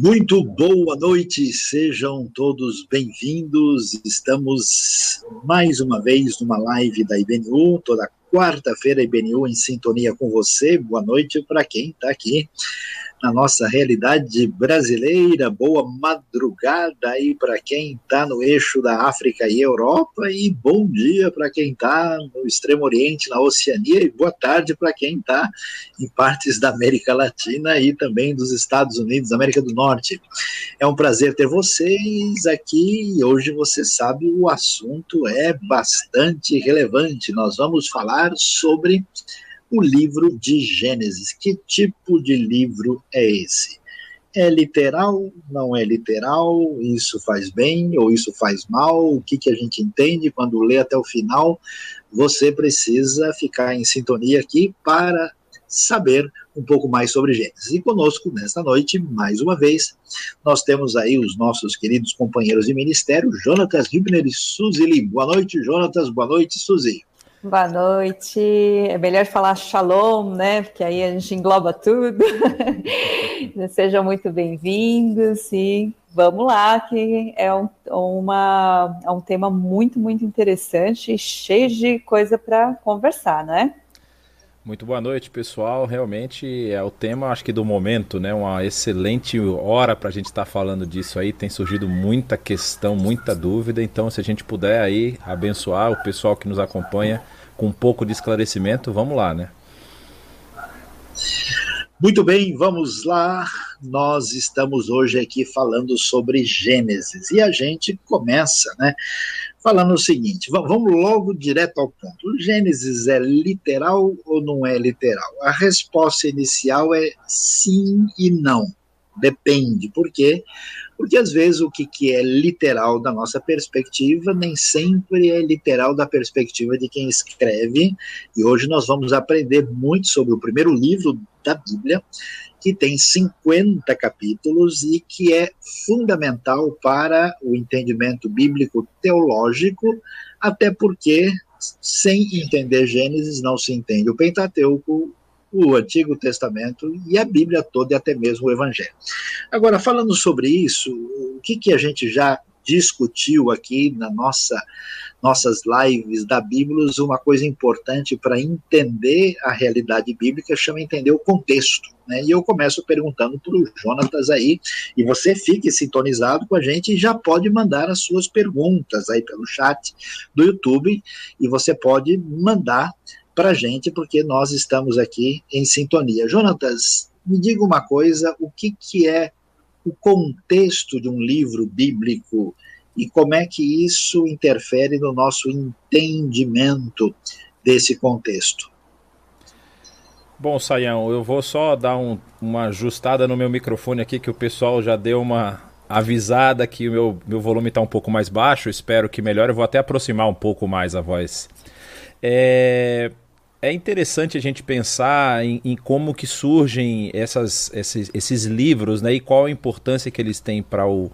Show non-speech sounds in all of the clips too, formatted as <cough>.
Muito boa noite, sejam todos bem-vindos. Estamos mais uma vez numa live da IBNU, toda quarta-feira, IBNU em sintonia com você. Boa noite para quem está aqui na nossa realidade brasileira. Boa madrugada aí para quem está no eixo da África e Europa e bom dia para quem está no Extremo Oriente, na Oceania e boa tarde para quem está em partes da América Latina e também dos Estados Unidos, América do Norte. É um prazer ter vocês aqui e hoje você sabe o assunto é bastante relevante. Nós vamos falar sobre o livro de Gênesis. Que tipo de livro é esse? É literal? Não é literal? Isso faz bem ou isso faz mal? O que, que a gente entende quando lê até o final? Você precisa ficar em sintonia aqui para saber um pouco mais sobre Gênesis. E conosco, nesta noite, mais uma vez, nós temos aí os nossos queridos companheiros de ministério, Jonatas Ribner e Suzy Lee. Boa noite, Jonatas. Boa noite, Suzy. Boa noite. É melhor falar shalom, né? Porque aí a gente engloba tudo. <laughs> Sejam muito bem-vindos e vamos lá, que é um, uma, é um tema muito, muito interessante e cheio de coisa para conversar, né? Muito boa noite, pessoal. Realmente é o tema, acho que do momento, né? Uma excelente hora para a gente estar tá falando disso aí. Tem surgido muita questão, muita dúvida. Então, se a gente puder aí abençoar o pessoal que nos acompanha com um pouco de esclarecimento, vamos lá, né? Muito bem, vamos lá. Nós estamos hoje aqui falando sobre Gênesis e a gente começa, né? falando o seguinte: vamos logo direto ao ponto. Gênesis é literal ou não é literal? A resposta inicial é sim e não. Depende. Por quê? Porque às vezes o que, que é literal da nossa perspectiva nem sempre é literal da perspectiva de quem escreve. E hoje nós vamos aprender muito sobre o primeiro livro da Bíblia, que tem 50 capítulos e que é fundamental para o entendimento bíblico teológico, até porque sem entender Gênesis não se entende o Pentateuco, o Antigo Testamento e a Bíblia toda e até mesmo o Evangelho. Agora, falando sobre isso, o que, que a gente já discutiu aqui na nossa nossas lives da Bíblia, uma coisa importante para entender a realidade bíblica chama entender o contexto. Né? E eu começo perguntando para o Jonatas aí, e você fique sintonizado com a gente e já pode mandar as suas perguntas aí pelo chat do YouTube, e você pode mandar para a gente, porque nós estamos aqui em sintonia. Jonatas, me diga uma coisa, o que, que é o contexto de um livro bíblico e como é que isso interfere no nosso entendimento desse contexto. Bom, Saião, eu vou só dar um, uma ajustada no meu microfone aqui, que o pessoal já deu uma avisada que o meu, meu volume está um pouco mais baixo, espero que melhore. Eu vou até aproximar um pouco mais a voz. É, é interessante a gente pensar em, em como que surgem essas, esses, esses livros né, e qual a importância que eles têm para o,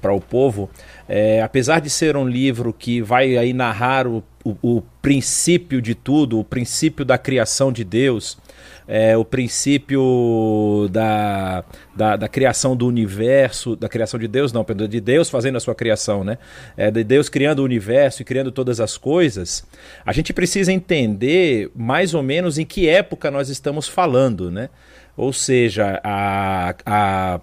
para o povo, é, apesar de ser um livro que vai aí narrar o, o, o princípio de tudo, o princípio da criação de Deus, é, o princípio da, da, da, criação do universo, da criação de Deus, não, de Deus fazendo a sua criação, né? É, de Deus criando o universo e criando todas as coisas, a gente precisa entender mais ou menos em que época nós estamos falando, né? Ou seja, a, a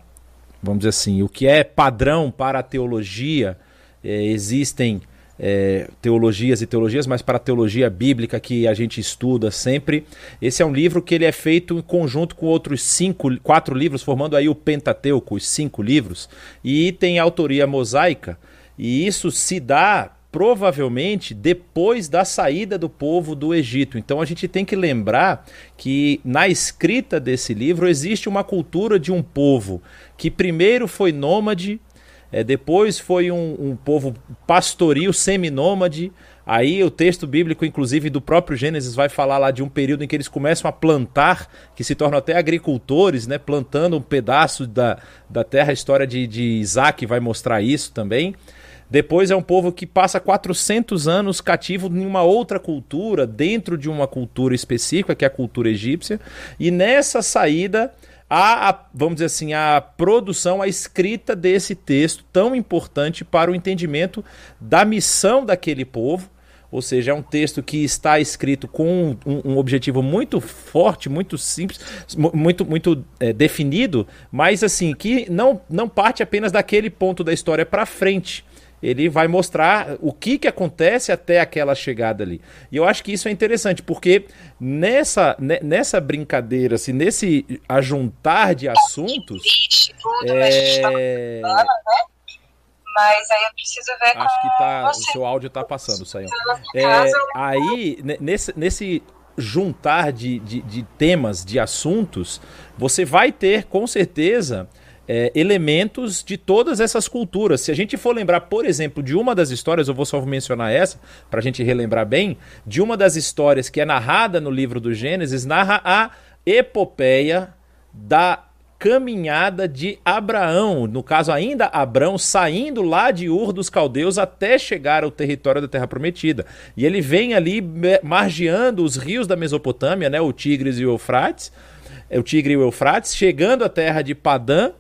vamos dizer assim, o que é padrão para a teologia, é, existem é, teologias e teologias, mas para a teologia bíblica que a gente estuda sempre, esse é um livro que ele é feito em conjunto com outros cinco, quatro livros, formando aí o Pentateuco, os cinco livros, e tem autoria mosaica, e isso se dá provavelmente depois da saída do povo do Egito. Então a gente tem que lembrar que na escrita desse livro existe uma cultura de um povo que primeiro foi nômade, é, depois foi um, um povo pastoril, seminômade. Aí o texto bíblico, inclusive do próprio Gênesis, vai falar lá de um período em que eles começam a plantar, que se tornam até agricultores, né, plantando um pedaço da, da terra. A história de, de Isaac vai mostrar isso também. Depois é um povo que passa 400 anos cativo em uma outra cultura, dentro de uma cultura específica, que é a cultura egípcia. E nessa saída, a, a, vamos dizer assim, a produção, a escrita desse texto tão importante para o entendimento da missão daquele povo. Ou seja, é um texto que está escrito com um, um objetivo muito forte, muito simples, muito, muito é, definido, mas assim, que não, não parte apenas daquele ponto da história para frente ele vai mostrar o que, que acontece até aquela chegada ali. E eu acho que isso é interessante, porque nessa, nessa brincadeira, assim, nesse ajuntar de assuntos. É... Mas aí eu preciso ver Acho que tá, o seu áudio está passando, Sayão. É, aí, nesse, nesse juntar de, de, de temas, de assuntos, você vai ter, com certeza é, elementos de todas essas culturas. Se a gente for lembrar, por exemplo, de uma das histórias, eu vou só mencionar essa, para a gente relembrar bem, de uma das histórias que é narrada no livro do Gênesis, narra a epopeia da caminhada de Abraão, no caso ainda Abraão saindo lá de Ur dos Caldeus até chegar ao território da Terra Prometida. E ele vem ali margeando os rios da Mesopotâmia, né, o Tigres e o Eufrates, o Tigre e o Eufrates, chegando à terra de Padã,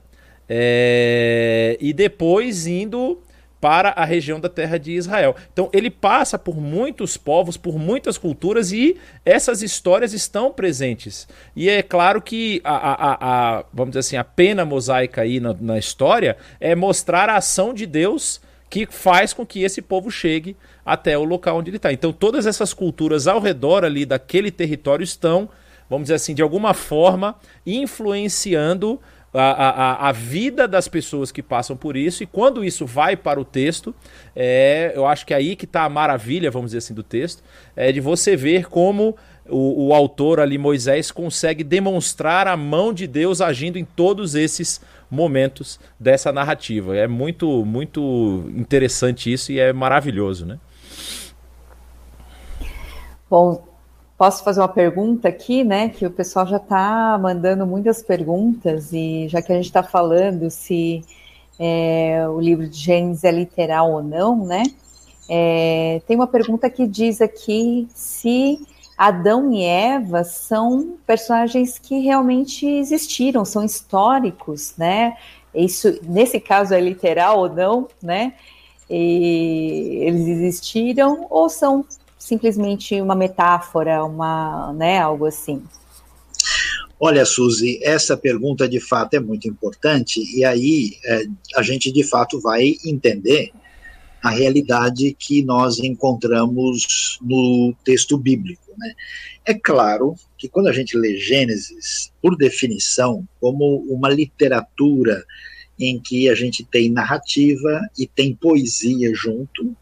é, e depois indo para a região da terra de Israel. Então ele passa por muitos povos, por muitas culturas e essas histórias estão presentes. E é claro que a, a, a vamos dizer assim, a pena mosaica aí na, na história é mostrar a ação de Deus que faz com que esse povo chegue até o local onde ele está. Então todas essas culturas ao redor ali daquele território estão, vamos dizer assim, de alguma forma influenciando a, a, a vida das pessoas que passam por isso, e quando isso vai para o texto, é, eu acho que é aí que está a maravilha, vamos dizer assim, do texto, é de você ver como o, o autor ali, Moisés, consegue demonstrar a mão de Deus agindo em todos esses momentos dessa narrativa. É muito, muito interessante isso e é maravilhoso, né? Bom, Posso fazer uma pergunta aqui, né? Que o pessoal já está mandando muitas perguntas, e já que a gente está falando se é, o livro de Gênesis é literal ou não, né? É, tem uma pergunta que diz aqui se Adão e Eva são personagens que realmente existiram, são históricos, né? Isso, nesse caso, é literal ou não, né? E eles existiram ou são simplesmente uma metáfora, uma, né, algo assim? Olha, Suzy, essa pergunta de fato é muito importante, e aí é, a gente de fato vai entender a realidade que nós encontramos no texto bíblico. Né? É claro que quando a gente lê Gênesis, por definição, como uma literatura em que a gente tem narrativa e tem poesia junto,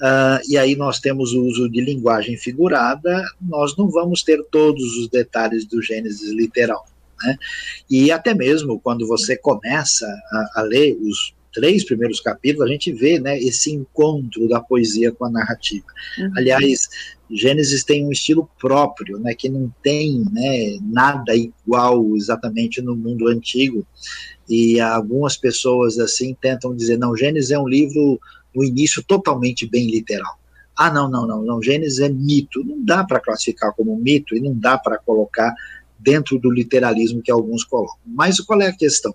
Uh, e aí nós temos o uso de linguagem figurada, nós não vamos ter todos os detalhes do Gênesis literal. Né? E até mesmo quando você começa a, a, ler os três primeiros capítulos, a gente vê né, esse encontro da poesia com a narrativa. Uhum. Aliás, Gênesis tem um estilo próprio, né, que não tem né, nada igual exatamente no mundo antigo. E algumas pessoas assim tentam dizer, não, Gênesis é um livro no início totalmente bem literal. Ah, não, não, não, não, Gênesis é mito. Não dá para classificar como mito e não dá para colocar dentro do literalismo que alguns colocam. Mas qual é a questão?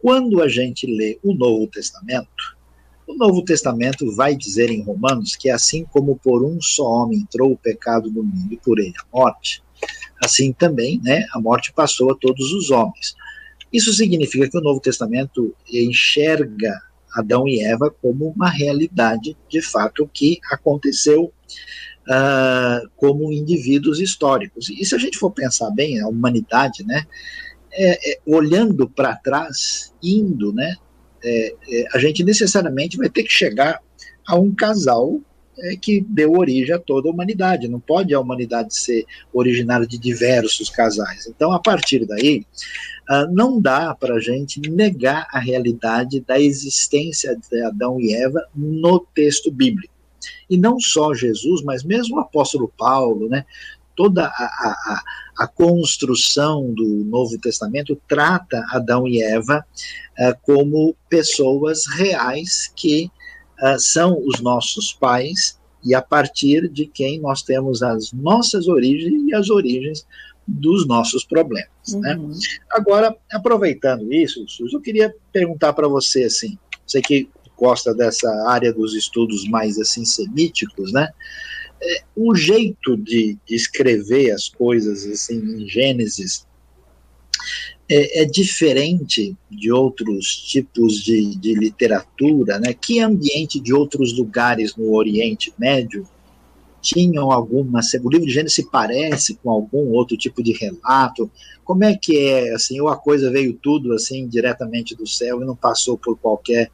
Quando a gente lê o Novo Testamento, o Novo Testamento vai dizer em Romanos que assim como por um só homem entrou o pecado no mundo e por ele a morte, assim também, né, a morte passou a todos os homens. Isso significa que o Novo Testamento enxerga Adão e Eva como uma realidade de fato que aconteceu uh, como indivíduos históricos. E se a gente for pensar bem, a humanidade, né, é, é, olhando para trás, indo, né, é, é, a gente necessariamente vai ter que chegar a um casal é, que deu origem a toda a humanidade. Não pode a humanidade ser originária de diversos casais. Então, a partir daí, Uh, não dá para a gente negar a realidade da existência de Adão e Eva no texto bíblico. E não só Jesus, mas mesmo o apóstolo Paulo, né? toda a, a, a construção do Novo Testamento trata Adão e Eva uh, como pessoas reais que uh, são os nossos pais e a partir de quem nós temos as nossas origens e as origens dos nossos problemas. Né? Uhum. Né? Agora, aproveitando isso, Suzy, eu queria perguntar para você assim, você que gosta dessa área dos estudos mais assim semíticos, né? É, o jeito de, de, escrever as coisas assim em Gênesis é, é diferente de outros tipos de, de literatura, né? Que ambiente de outros lugares no Oriente Médio tinham alguma. O livro de Gênesis se parece com algum outro tipo de relato? Como é que é, assim, ou a coisa veio tudo, assim, diretamente do céu e não passou por qualquer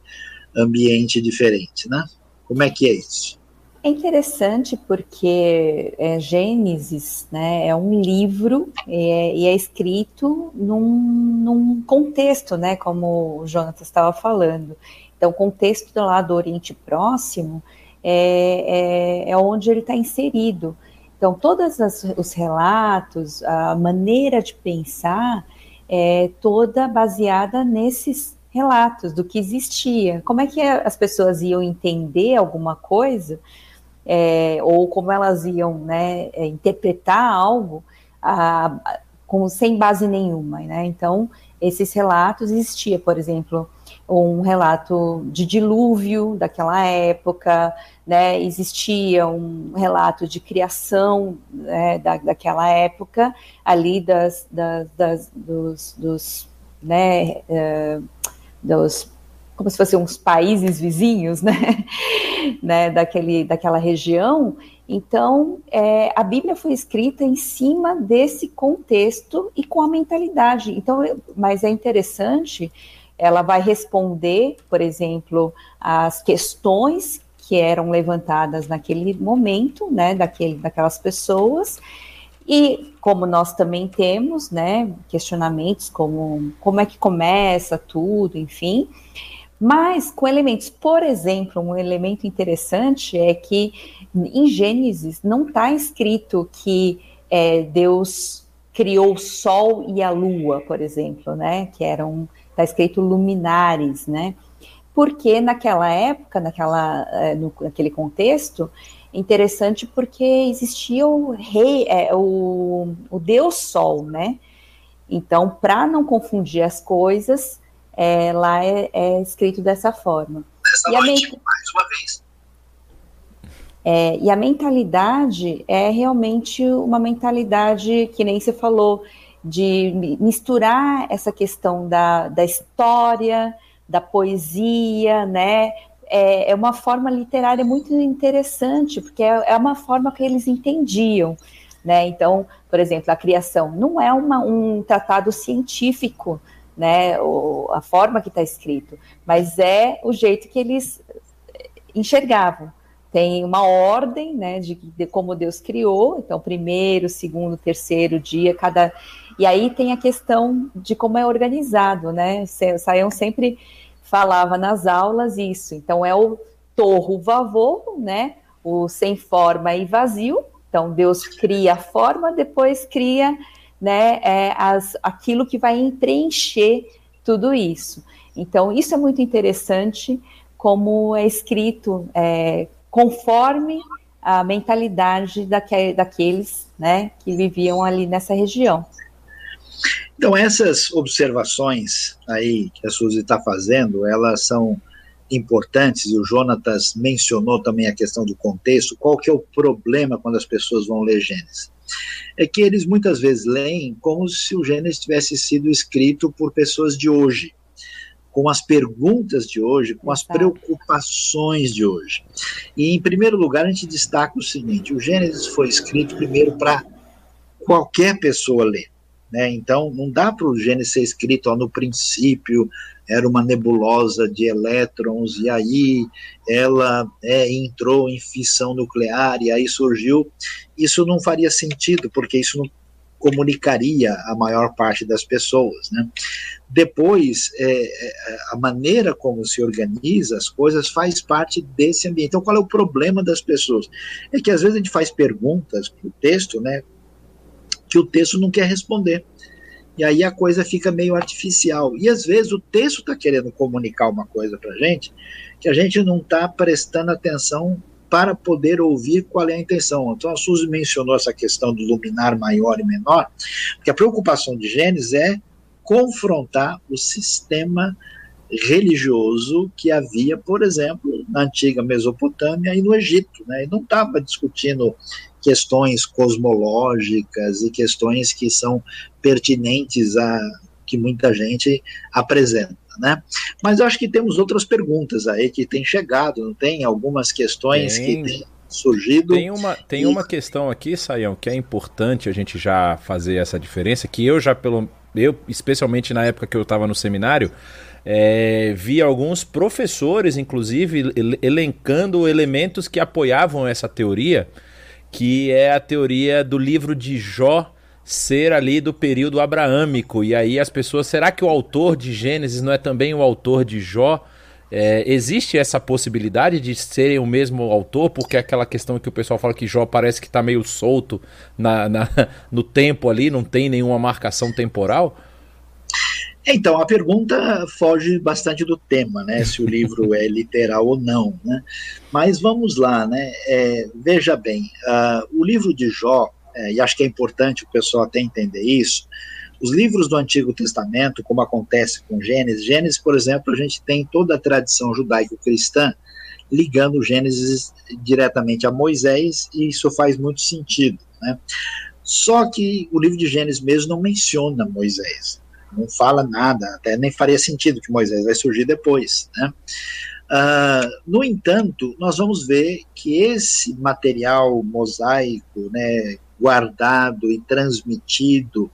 ambiente diferente, né? Como é que é isso? É interessante porque é, Gênesis né, é um livro é, e é escrito num, num, contexto, né, como o Jonathan estava falando. Então, o contexto lado do Oriente Próximo é, é, é onde ele está inserido. Então, todos os relatos, a maneira de pensar é toda baseada nesses relatos do que existia. Como é que as pessoas iam entender alguma coisa, é, ou como elas iam né, é, interpretar algo a, com, sem base nenhuma. Né? Então, esses relatos existia, por exemplo, um relato de dilúvio daquela época, né, existia um relato de criação né, da, daquela época, ali das, das, das dos, dos, né, uh, dos, como se fossem uns países vizinhos, né, <laughs> né daquele, daquela região, então, é, a Bíblia foi escrita em cima desse contexto e com a mentalidade. Então, mas é interessante, ela vai responder, por exemplo, as questões que eram levantadas naquele momento, né, daquele, daquelas pessoas, e como nós também temos, né, questionamentos como como é que começa tudo, enfim, mas com elementos, por exemplo, um elemento interessante é que em Gênesis não está escrito que é, Deus criou o Sol e a Lua, por exemplo, né, que eram, está escrito luminares, né, porque naquela época, naquela, é, no, naquele contexto, interessante porque existia o rei, é, o, o Deus Sol, né? Então, para não confundir as coisas, é, lá é, é, escrito dessa forma. Essa e noite, a mais uma vez. É, e a mentalidade é realmente uma mentalidade que nem você falou, de misturar essa questão da, da história, da poesia, né? É, é uma forma literária muito interessante, porque é, é uma forma que eles entendiam. Né? Então, por exemplo, a criação não é uma, um tratado científico, né? O, a forma que está escrito, mas é o jeito que eles enxergavam. Tem uma ordem, né, de, de como Deus criou. Então, primeiro, segundo, terceiro dia, cada e aí tem a questão de como é organizado, né? Saiam sempre falava nas aulas isso. Então é o torro vavô, né? O sem forma e vazio. Então Deus cria a forma, depois cria, né? É, as, aquilo que vai preencher tudo isso. Então isso é muito interessante, como é escrito é, conforme a mentalidade daque, daqueles, né? Que viviam ali nessa região. Então, essas observações aí que a Suzy está fazendo, elas são importantes, e o Jonatas mencionou também a questão do contexto, qual que é o problema quando as pessoas vão ler Gênesis? É que eles muitas vezes leem como se o Gênesis tivesse sido escrito por pessoas de hoje, com as perguntas de hoje, com as preocupações de hoje. E, em primeiro lugar, a gente destaca o seguinte: o Gênesis foi escrito primeiro para qualquer pessoa ler. Né? Então, não dá para o Gênesis ser escrito ó, no princípio, era uma nebulosa de elétrons, e aí ela é, entrou em fissão nuclear, e aí surgiu. Isso não faria sentido, porque isso não comunicaria a maior parte das pessoas. Né? Depois, é, é, a maneira como se organiza as coisas faz parte desse ambiente. Então, qual é o problema das pessoas? É que às vezes a gente faz perguntas para o texto, né, que o texto não quer responder. E aí a coisa fica meio artificial. E às vezes o texto está querendo comunicar uma coisa para a gente que a gente não está prestando atenção para poder ouvir qual é a intenção. Então a Suzy mencionou essa questão do luminar maior e menor, porque a preocupação de Gênesis é confrontar o sistema religioso que havia, por exemplo, na antiga Mesopotâmia e no Egito. Né? E não estava discutindo questões cosmológicas e questões que são pertinentes a que muita gente apresenta. Né? Mas eu acho que temos outras perguntas aí que têm chegado, não tem? Algumas questões tem. que têm surgido. Tem uma, tem e... uma questão aqui, Saião, que é importante a gente já fazer essa diferença, que eu já, pelo. Eu, especialmente na época que eu estava no seminário, é, vi alguns professores, inclusive, elencando elementos que apoiavam essa teoria, que é a teoria do livro de Jó ser ali do período abraâmico. E aí as pessoas, será que o autor de Gênesis não é também o autor de Jó? É, existe essa possibilidade de serem o mesmo autor, porque aquela questão que o pessoal fala que Jó parece que está meio solto na, na, <laughs> no tempo ali, não tem nenhuma marcação temporal? Então, a pergunta foge bastante do tema, né? Se o livro <laughs> é literal ou não, né? Mas vamos lá, né? É, veja bem, uh, o livro de Jó, é, e acho que é importante o pessoal até entender isso, os livros do Antigo Testamento, como acontece com Gênesis, Gênesis, por exemplo, a gente tem toda a tradição judaico-cristã ligando Gênesis diretamente a Moisés, e isso faz muito sentido, né? Só que o livro de Gênesis mesmo não menciona Moisés não fala nada, até nem faria sentido que Moisés vai surgir depois. Né? Uh, no entanto, nós vamos ver que esse material mosaico, né, guardado e transmitido,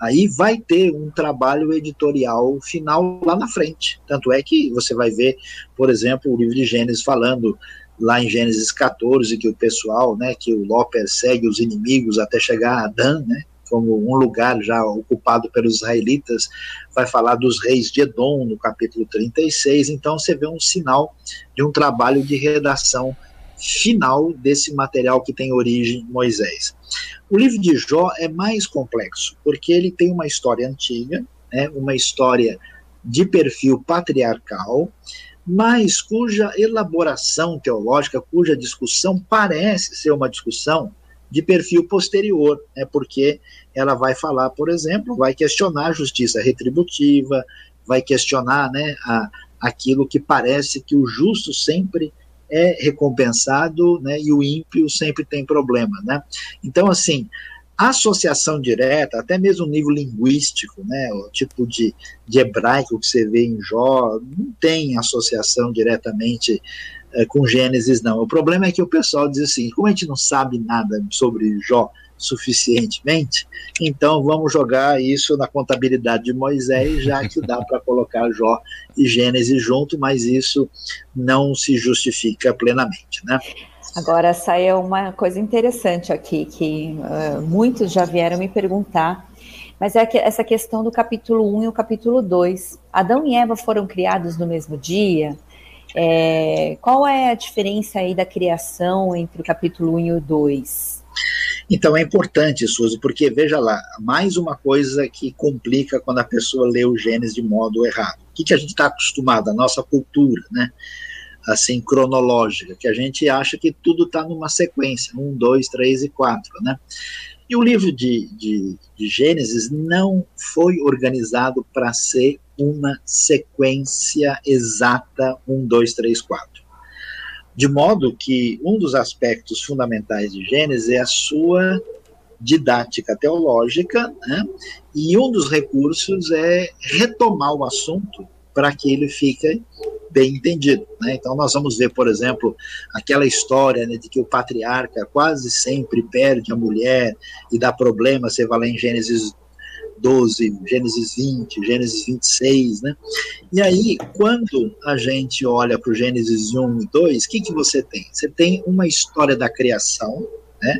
aí vai ter um trabalho editorial final lá na frente. Tanto é que você vai ver, por exemplo, o livro de Gênesis falando lá em Gênesis 14 que o pessoal, né, que o Ló persegue os inimigos até chegar a Adão, né, como um lugar já ocupado pelos israelitas, vai falar dos reis de Edom, no capítulo 36. Então você vê um sinal de um trabalho de redação final desse material que tem origem em Moisés. O livro de Jó é mais complexo, porque ele tem uma história antiga, né, uma história de perfil patriarcal, mas cuja elaboração teológica, cuja discussão parece ser uma discussão de perfil posterior, né, porque ela vai falar, por exemplo, vai questionar a justiça retributiva, vai questionar né, a, aquilo que parece que o justo sempre é recompensado né, e o ímpio sempre tem problema. Né? Então, assim, a associação direta, até mesmo no nível linguístico, né, o tipo de, de hebraico que você vê em Jó, não tem associação diretamente é, com Gênesis, não. O problema é que o pessoal diz assim: como a gente não sabe nada sobre Jó suficientemente, então vamos jogar isso na contabilidade de Moisés, já que dá para colocar Jó e Gênesis junto, mas isso não se justifica plenamente, né? Agora saiu uma coisa interessante aqui que uh, muitos já vieram me perguntar, mas é que essa questão do capítulo 1 e o capítulo 2. Adão e Eva foram criados no mesmo dia? É, qual é a diferença aí da criação entre o capítulo 1 e o 2? Então é importante, Suzy, porque veja lá, mais uma coisa que complica quando a pessoa lê o Gênesis de modo errado. O que, que a gente está acostumado, a nossa cultura, né? Assim, cronológica, que a gente acha que tudo está numa sequência, um, dois, três e quatro, né? E o livro de, de, de Gênesis não foi organizado para ser uma sequência exata, um, dois, três, quatro. De modo que um dos aspectos fundamentais de Gênesis é a sua didática teológica, né? e um dos recursos é retomar o assunto para que ele fique bem entendido. Né? Então, nós vamos ver, por exemplo, aquela história né, de que o patriarca quase sempre perde a mulher e dá problema, você vai lá em Gênesis 12, Gênesis 20, Gênesis 26, né? E aí, quando a gente olha para o Gênesis 1 e 2, o que, que você tem? Você tem uma história da criação, né?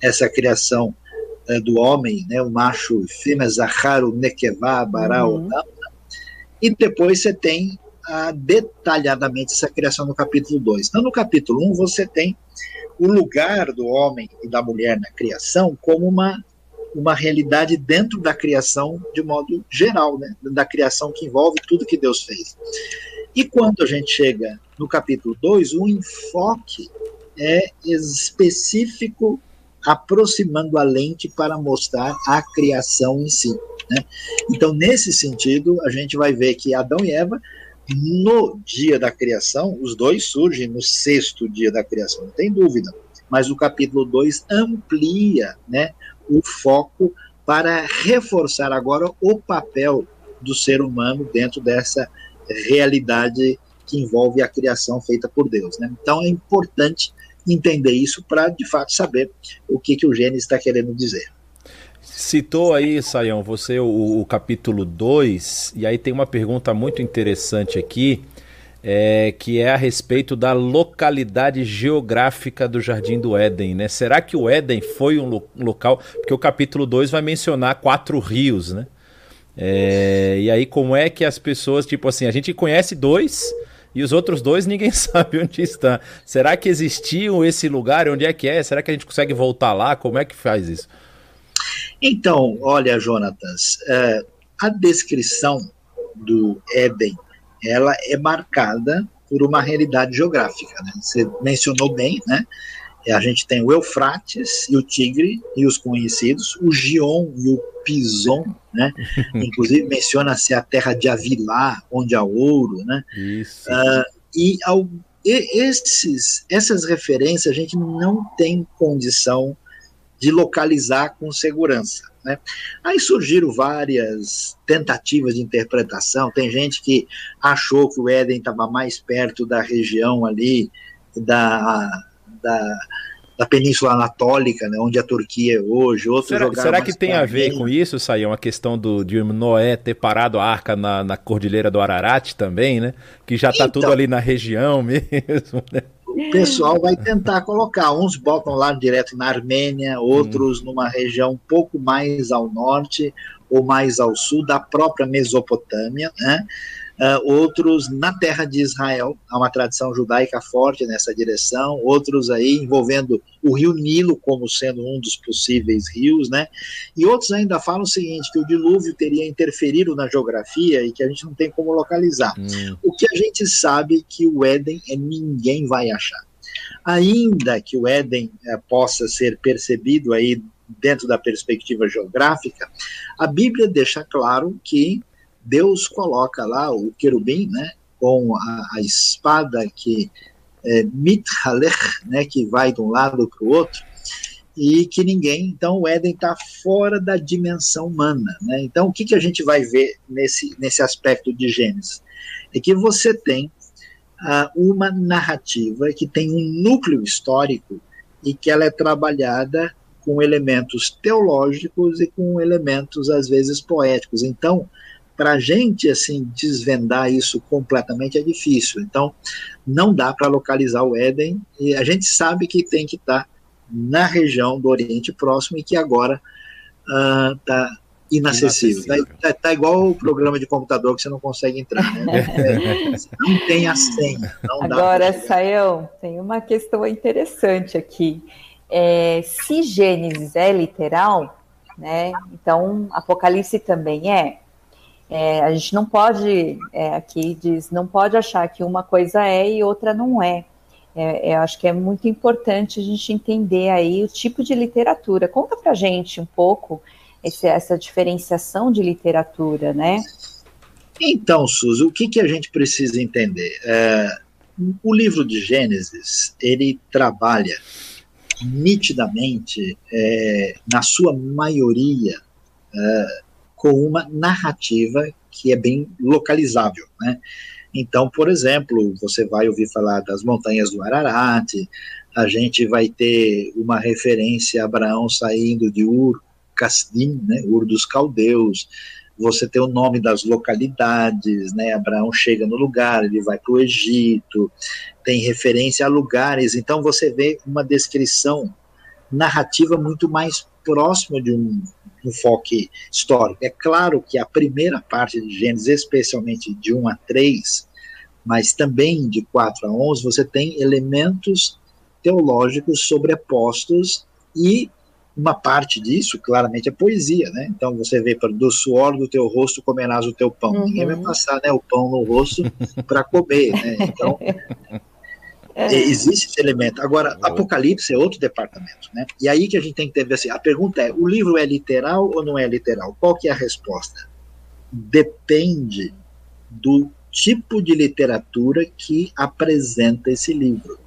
Essa criação é, do homem, né? O macho fêmea, Zaharu, Nekevá, Bará, uhum. E depois você tem a, detalhadamente essa criação no capítulo 2. Então, no capítulo 1, um, você tem o lugar do homem e da mulher na criação como uma uma realidade dentro da criação de modo geral, né? da criação que envolve tudo que Deus fez. E quando a gente chega no capítulo 2, o enfoque é específico aproximando a lente para mostrar a criação em si. Né? Então, nesse sentido, a gente vai ver que Adão e Eva, no dia da criação, os dois surgem no sexto dia da criação, não tem dúvida, mas o capítulo 2 amplia né, o foco para reforçar agora o papel do ser humano dentro dessa realidade que envolve a criação feita por Deus. Né? Então, é importante entender isso para, de fato, saber o que, que o Gênesis está querendo dizer. Citou aí, Saião, você o, o capítulo 2, e aí tem uma pergunta muito interessante aqui, é, que é a respeito da localidade geográfica do Jardim do Éden, né? Será que o Éden foi um, lo um local. Porque o capítulo 2 vai mencionar quatro rios, né? É, e aí, como é que as pessoas, tipo assim, a gente conhece dois, e os outros dois ninguém <laughs> sabe onde está. Será que existiu esse lugar? Onde é que é? Será que a gente consegue voltar lá? Como é que faz isso? Então, olha, Jonatas, é, a descrição do Éden, ela é marcada por uma realidade geográfica. Né? Você mencionou bem, né? A gente tem o Eufrates e o Tigre e os conhecidos, o Gion e o Pison, né? <laughs> Inclusive menciona-se a terra de Avilá, onde há ouro, né? Isso. Uh, e, ao, e esses, essas referências a gente não tem condição de localizar com segurança. Né? Aí surgiram várias tentativas de interpretação. Tem gente que achou que o Éden estava mais perto da região ali da, da da Península Anatólica, né, onde a Turquia é hoje. Outros será, será que tem a ver com isso, Saião, a questão do, de Noé ter parado a arca na, na Cordilheira do Ararat também, né? Que já está então, tudo ali na região <laughs> mesmo, né? O pessoal vai tentar colocar, uns botam lá direto na Armênia, outros hum. numa região um pouco mais ao norte ou mais ao sul da própria Mesopotâmia, né? Uh, outros na terra de Israel, há uma tradição judaica forte nessa direção, outros aí envolvendo o rio Nilo como sendo um dos possíveis rios, né? E outros ainda falam o seguinte, que o dilúvio teria interferido na geografia e que a gente não tem como localizar. Hum. O que a gente sabe que o Éden é ninguém vai achar. Ainda que o Éden é, possa ser percebido aí dentro da perspectiva geográfica, a Bíblia deixa claro que Deus coloca lá o querubim, né, com a, a espada que é, mithalech, né, que vai de um lado para o outro, e que ninguém, então o Éden está fora da dimensão humana, né? Então o que, que a gente vai ver nesse, nesse aspecto de Gênesis? É que você tem uh, uma narrativa que tem um núcleo histórico e que ela é trabalhada com elementos teológicos e com elementos às vezes poéticos. Então, para a gente assim desvendar isso completamente é difícil. Então, não dá para localizar o Éden e a gente sabe que tem que estar tá na região do Oriente Próximo e que agora está uh, inacessível. Está tá, tá, igual o programa de computador que você não consegue entrar. Né? É, <laughs> não tem a senha. agora, Sayão, tem uma questão interessante aqui. É, se Gênesis é literal, né? Então Apocalipse também é. É, a gente não pode, é, aqui diz, não pode achar que uma coisa é e outra não é. é. Eu acho que é muito importante a gente entender aí o tipo de literatura. Conta pra gente um pouco esse, essa diferenciação de literatura, né? Então, Suzy, o que, que a gente precisa entender? É, o livro de Gênesis, ele trabalha nitidamente, é, na sua maioria, é, com uma narrativa que é bem localizável, né? Então, por exemplo, você vai ouvir falar das montanhas do Ararat, a gente vai ter uma referência a Abraão saindo de Ur Kasdim, né, Ur dos Caldeus, você tem o nome das localidades, né? Abraão chega no lugar, ele vai para o Egito, tem referência a lugares, então você vê uma descrição narrativa muito mais próxima de um enfoque histórico. É claro que a primeira parte de Gênesis, especialmente de 1 a 3, mas também de 4 a 11, você tem elementos teológicos sobrepostos e uma parte disso, claramente, é poesia, né? Então você vê, do suor do teu rosto comerás o teu pão. Uhum. Ninguém vai passar né, o pão no rosto para comer, né? Então, <laughs> É. Existe esse elemento. Agora, oh. Apocalipse é outro departamento, né? E aí que a gente tem que ter assim, a pergunta é, o livro é literal ou não é literal? Qual que é a resposta? Depende do tipo de literatura que apresenta esse livro.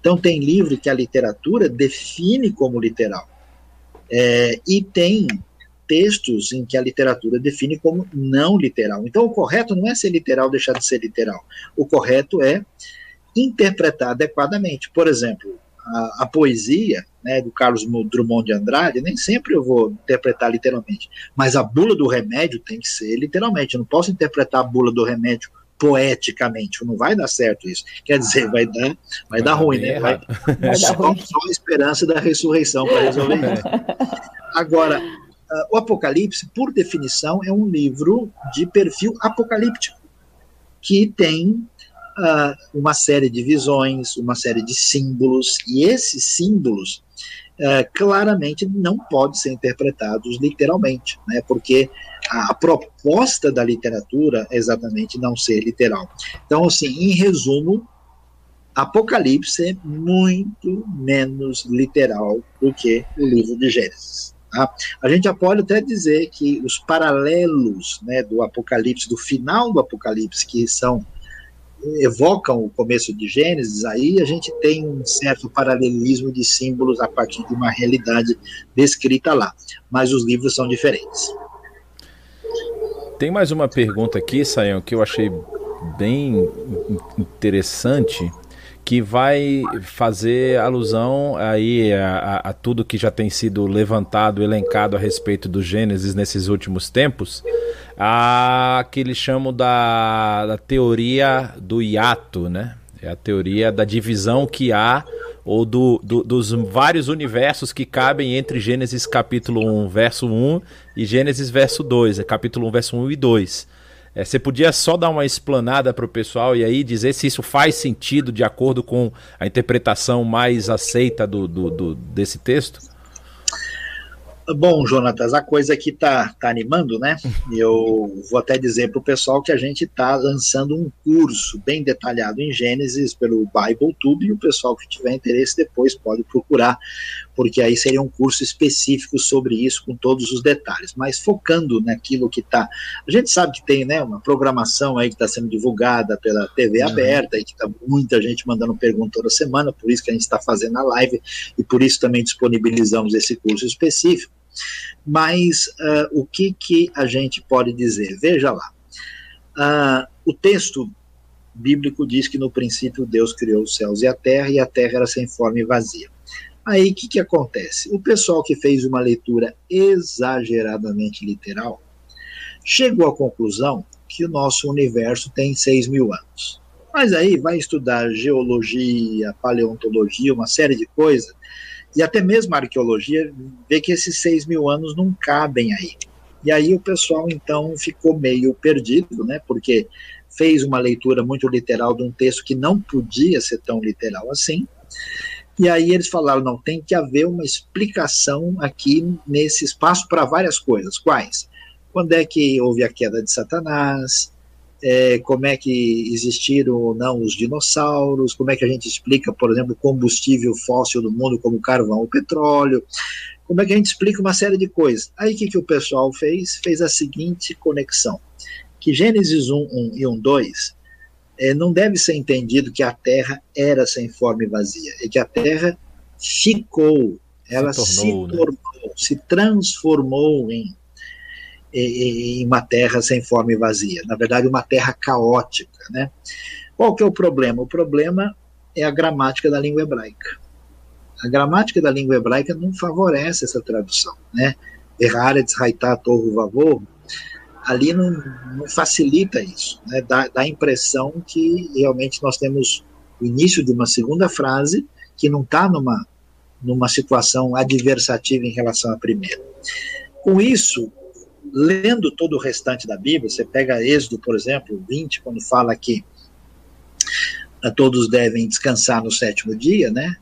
Então tem livro que a literatura define como literal. É, e tem textos em que a literatura define como não literal. Então o correto não é ser literal, deixar de ser literal. O correto é interpretar adequadamente. Por exemplo, a, a, poesia né, do Carlos Drummond de Andrade, nem sempre eu vou interpretar literalmente, mas a bula do remédio tem que ser literalmente. Eu não posso interpretar a bula do remédio poeticamente, não vai dar certo isso. Quer dizer, vai dar, vai, vai dar ruim, né? Vai, vai só, só a esperança da ressurreição para resolver isso. Agora, uh, o Apocalipse, por definição, é um livro de perfil apocalíptico, que tem uh, uma série de visões, uma série de símbolos, e esses símbolos uh, claramente não podem ser interpretados literalmente, né, porque a, proposta da literatura é exatamente não ser literal. Então, assim, em resumo, Apocalipse é muito menos literal do que o livro de Gênesis. Tá? A gente já pode até dizer que os paralelos né, do Apocalipse, do final do Apocalipse, que são evocam o começo de Gênesis, aí a gente tem um certo paralelismo de símbolos a partir de uma realidade descrita lá. Mas os livros são diferentes. Tem mais uma pergunta aqui, Sayão, que eu achei bem interessante, que vai fazer alusão aí a, a, a tudo que já tem sido levantado, elencado a respeito do Gênesis nesses últimos tempos a que eles chamam da, da teoria do hiato, né? É a teoria da divisão que há, ou do, do, dos vários universos que cabem entre Gênesis capítulo 1, verso 1 e Gênesis verso 2, é capítulo 1, verso 1 e 2. É, você podia só dar uma explanada para o pessoal e aí dizer se isso faz sentido de acordo com a interpretação mais aceita do, do, do desse texto? Bom, Jonatas, a coisa aqui tá, tá animando, né? Eu vou até dizer para o pessoal que a gente está lançando um curso bem detalhado em Gênesis pelo Bible Tube e o pessoal que tiver interesse depois pode procurar, porque aí seria um curso específico sobre isso com todos os detalhes, mas focando naquilo que está. A gente sabe que tem, né, uma programação aí que está sendo divulgada pela TV uhum. aberta e que está muita gente mandando pergunta toda semana, por isso que a gente está fazendo a live e por isso também disponibilizamos esse curso específico. Mas uh, o que, que a gente pode dizer? Veja lá. Uh, o texto bíblico diz que no princípio Deus criou os céus e a terra, e a terra era sem forma e vazia. Aí o que, que acontece? O pessoal que fez uma leitura exageradamente literal chegou à conclusão que o nosso universo tem 6 mil anos. Mas aí vai estudar geologia, paleontologia, uma série de coisas, e até mesmo a arqueologia vê que esses seis mil anos não cabem aí. E aí o pessoal então ficou meio perdido, né? Porque fez uma leitura muito literal de um texto que não podia ser tão literal assim. E aí eles falaram: não, tem que haver uma explicação aqui nesse espaço para várias coisas. Quais? Quando é que houve a queda de Satanás? É, como é que existiram ou não os dinossauros, como é que a gente explica, por exemplo, o combustível fóssil do mundo, como o carvão ou petróleo, como é que a gente explica uma série de coisas. Aí o que, que o pessoal fez? Fez a seguinte conexão, que Gênesis 1, 1 e 1, 2 é, não deve ser entendido que a Terra era sem forma e vazia, é que a Terra ficou, ela se tornou, se, tornou, né? se transformou em em uma terra sem forma e vazia, na verdade uma terra caótica, né? Qual que é o problema? O problema é a gramática da língua hebraica. A gramática da língua hebraica não favorece essa tradução, né? Erraretz, Haitá, Torro, Vavor, ali não, não, facilita isso, né? Dá, dá a impressão que realmente nós temos o início de uma segunda frase que não está numa, numa situação adversativa em relação à primeira. Com isso, lendo todo o restante da Bíblia, você pega Êxodo, por exemplo, 20, quando fala que todos devem descansar no sétimo dia, né?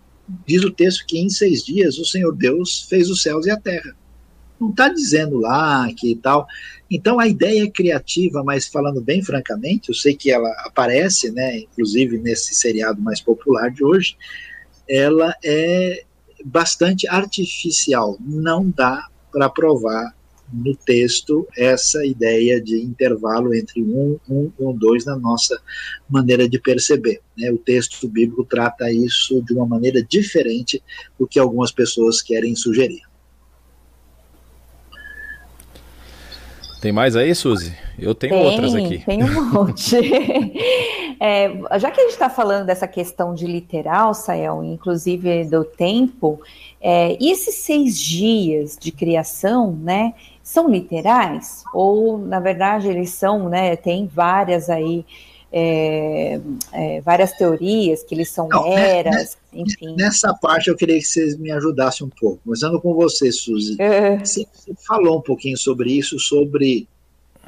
Diz o texto que em seis dias o Senhor Deus fez os céus e a terra. não está dizendo lá que tal. Então a ideia é criativa, mas falando bem francamente, eu sei que ela aparece, né, inclusive nesse seriado mais popular de hoje, ela é bastante artificial. Não dá para provar no texto essa ideia de intervalo entre um, um, um, dois na nossa maneira de perceber. Né? O texto bíblico trata isso de uma maneira diferente do que algumas pessoas querem sugerir. Tem mais aí, Suzy? Eu tenho tem, outras aqui. Tem um <laughs> monte. é, já que a gente está falando dessa questão de literal, Sael, inclusive do tempo, é, e esses seis dias de criação, né, são literais? Ou, na verdade, eles são, né, tem várias aí, é, é, várias teorias que eles são Não, eras, né, enfim. Nessa parte eu queria que vocês me ajudassem um pouco. Começando com você, Suzy. É. Você falou um pouquinho sobre isso, sobre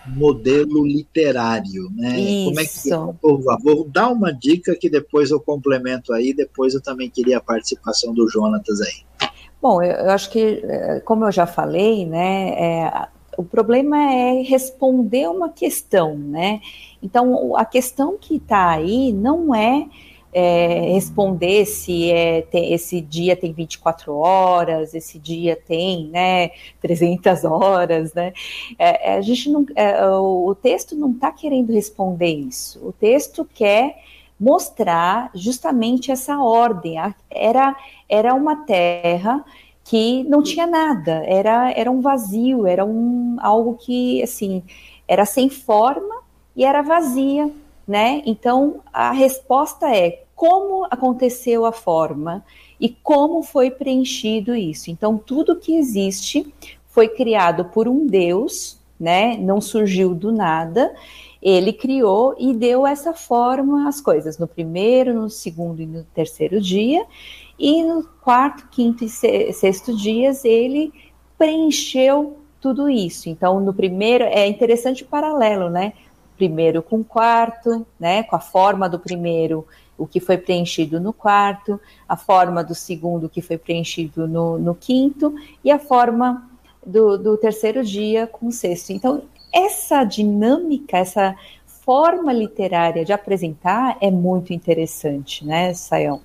modelo literário, né? Isso. Como é que vou dar uma dica que depois eu complemento aí, depois eu também queria a participação do Jonatas aí. Bom, eu, eu acho que, eh, como eu já falei, né, é, o problema é responder uma questão, né? Então, a questão que está aí não é é, responder se é, tem, esse dia tem 24 horas, esse dia tem né, 300 horas, né? É, é, a gente não, é, o texto não está querendo responder isso. O texto quer mostrar justamente essa ordem. Era, era uma terra que não tinha nada, era, era um vazio, era um, algo que, assim, era sem forma e era vazia, né? Então, a resposta é como aconteceu a forma e como foi preenchido isso. Então, tudo que existe foi criado por um Deus, né? Não surgiu do nada. Ele criou e deu essa forma às coisas no primeiro, no segundo e no terceiro dia. E no quarto, quinto e sexto dias ele preencheu tudo isso. Então, no primeiro, é interessante o paralelo, né? Primeiro com o quarto, né? Com a forma do primeiro, o que foi preenchido no quarto, a forma do segundo, que foi preenchido no, no quinto, e a forma do, do terceiro dia com o sexto. Então, essa dinâmica, essa forma literária de apresentar é muito interessante, né, Sayão?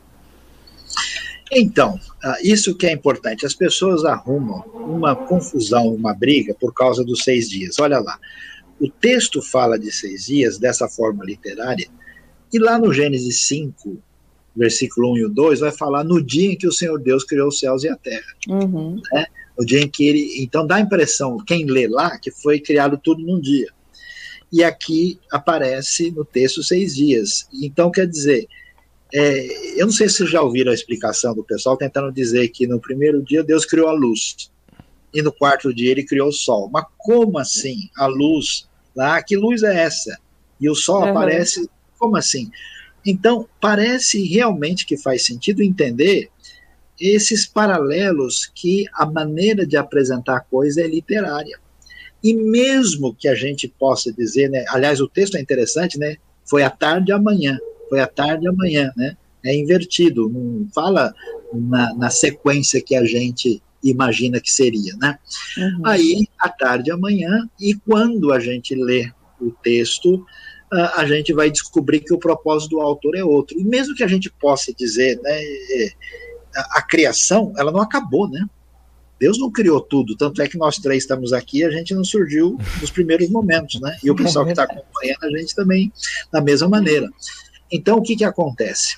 Então, ah, isso que é importante. As pessoas arrumam uma confusão, uma briga por causa dos seis dias. Olha lá. O texto fala de seis dias dessa forma literária, e lá no Gênesis 5, versículo 1 e 2, vai falar no dia em que o Senhor Deus criou os céus e a terra. Uhum. Né? O dia em que ele. Então dá a impressão, quem lê lá, que foi criado tudo num dia. E aqui aparece no texto seis dias. Então, quer dizer, é, eu não sei se vocês já ouviram a explicação do pessoal tentando dizer que no primeiro dia Deus criou a luz e no quarto dia ele criou o sol. Mas como assim a luz lá? Que luz é essa? E o sol uhum. aparece? Como assim? Então, parece realmente que faz sentido entender esses paralelos que a maneira de apresentar a coisa é literária. E mesmo que a gente possa dizer, né, aliás, o texto é interessante, né? Foi à tarde e amanhã foi à tarde e amanhã, né? É invertido, não fala na, na sequência que a gente imagina que seria, né? Uhum. Aí, à tarde e amanhã, e quando a gente lê o texto, a gente vai descobrir que o propósito do autor é outro. E mesmo que a gente possa dizer, né, é, a, a criação, ela não acabou, né? Deus não criou tudo, tanto é que nós três estamos aqui, a gente não surgiu nos primeiros momentos, né? E o pessoal que está acompanhando a gente também da mesma maneira. Então, o que, que acontece?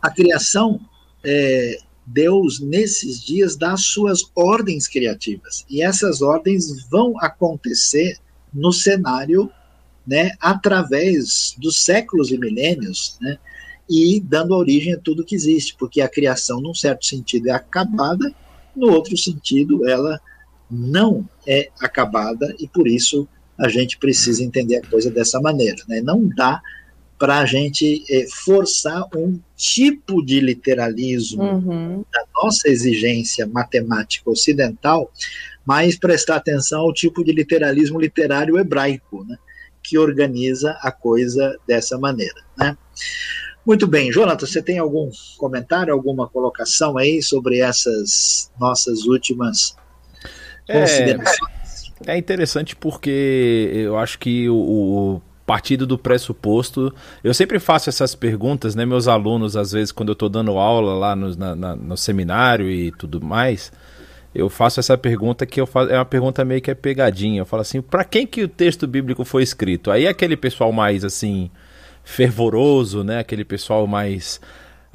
A criação, é, Deus, nesses dias, dá suas ordens criativas. E essas ordens vão acontecer no cenário né, através dos séculos e milênios, né, e dando origem a tudo que existe, porque a criação, num certo sentido, é acabada, no outro sentido, ela não é acabada, e por isso a gente precisa entender a coisa dessa maneira. Né? Não dá para a gente é, forçar um tipo de literalismo uhum. da nossa exigência matemática ocidental, mas prestar atenção ao tipo de literalismo literário hebraico, né, que organiza a coisa dessa maneira. Né. Muito bem, Jonathan, você tem algum comentário, alguma colocação aí sobre essas nossas últimas considerações. É, é interessante porque eu acho que o, o partido do pressuposto. Eu sempre faço essas perguntas, né? Meus alunos, às vezes, quando eu estou dando aula lá no, na, na, no seminário e tudo mais, eu faço essa pergunta que eu faço, é uma pergunta meio que é pegadinha. Eu falo assim, para quem que o texto bíblico foi escrito? Aí aquele pessoal mais assim fervoroso, né? Aquele pessoal mais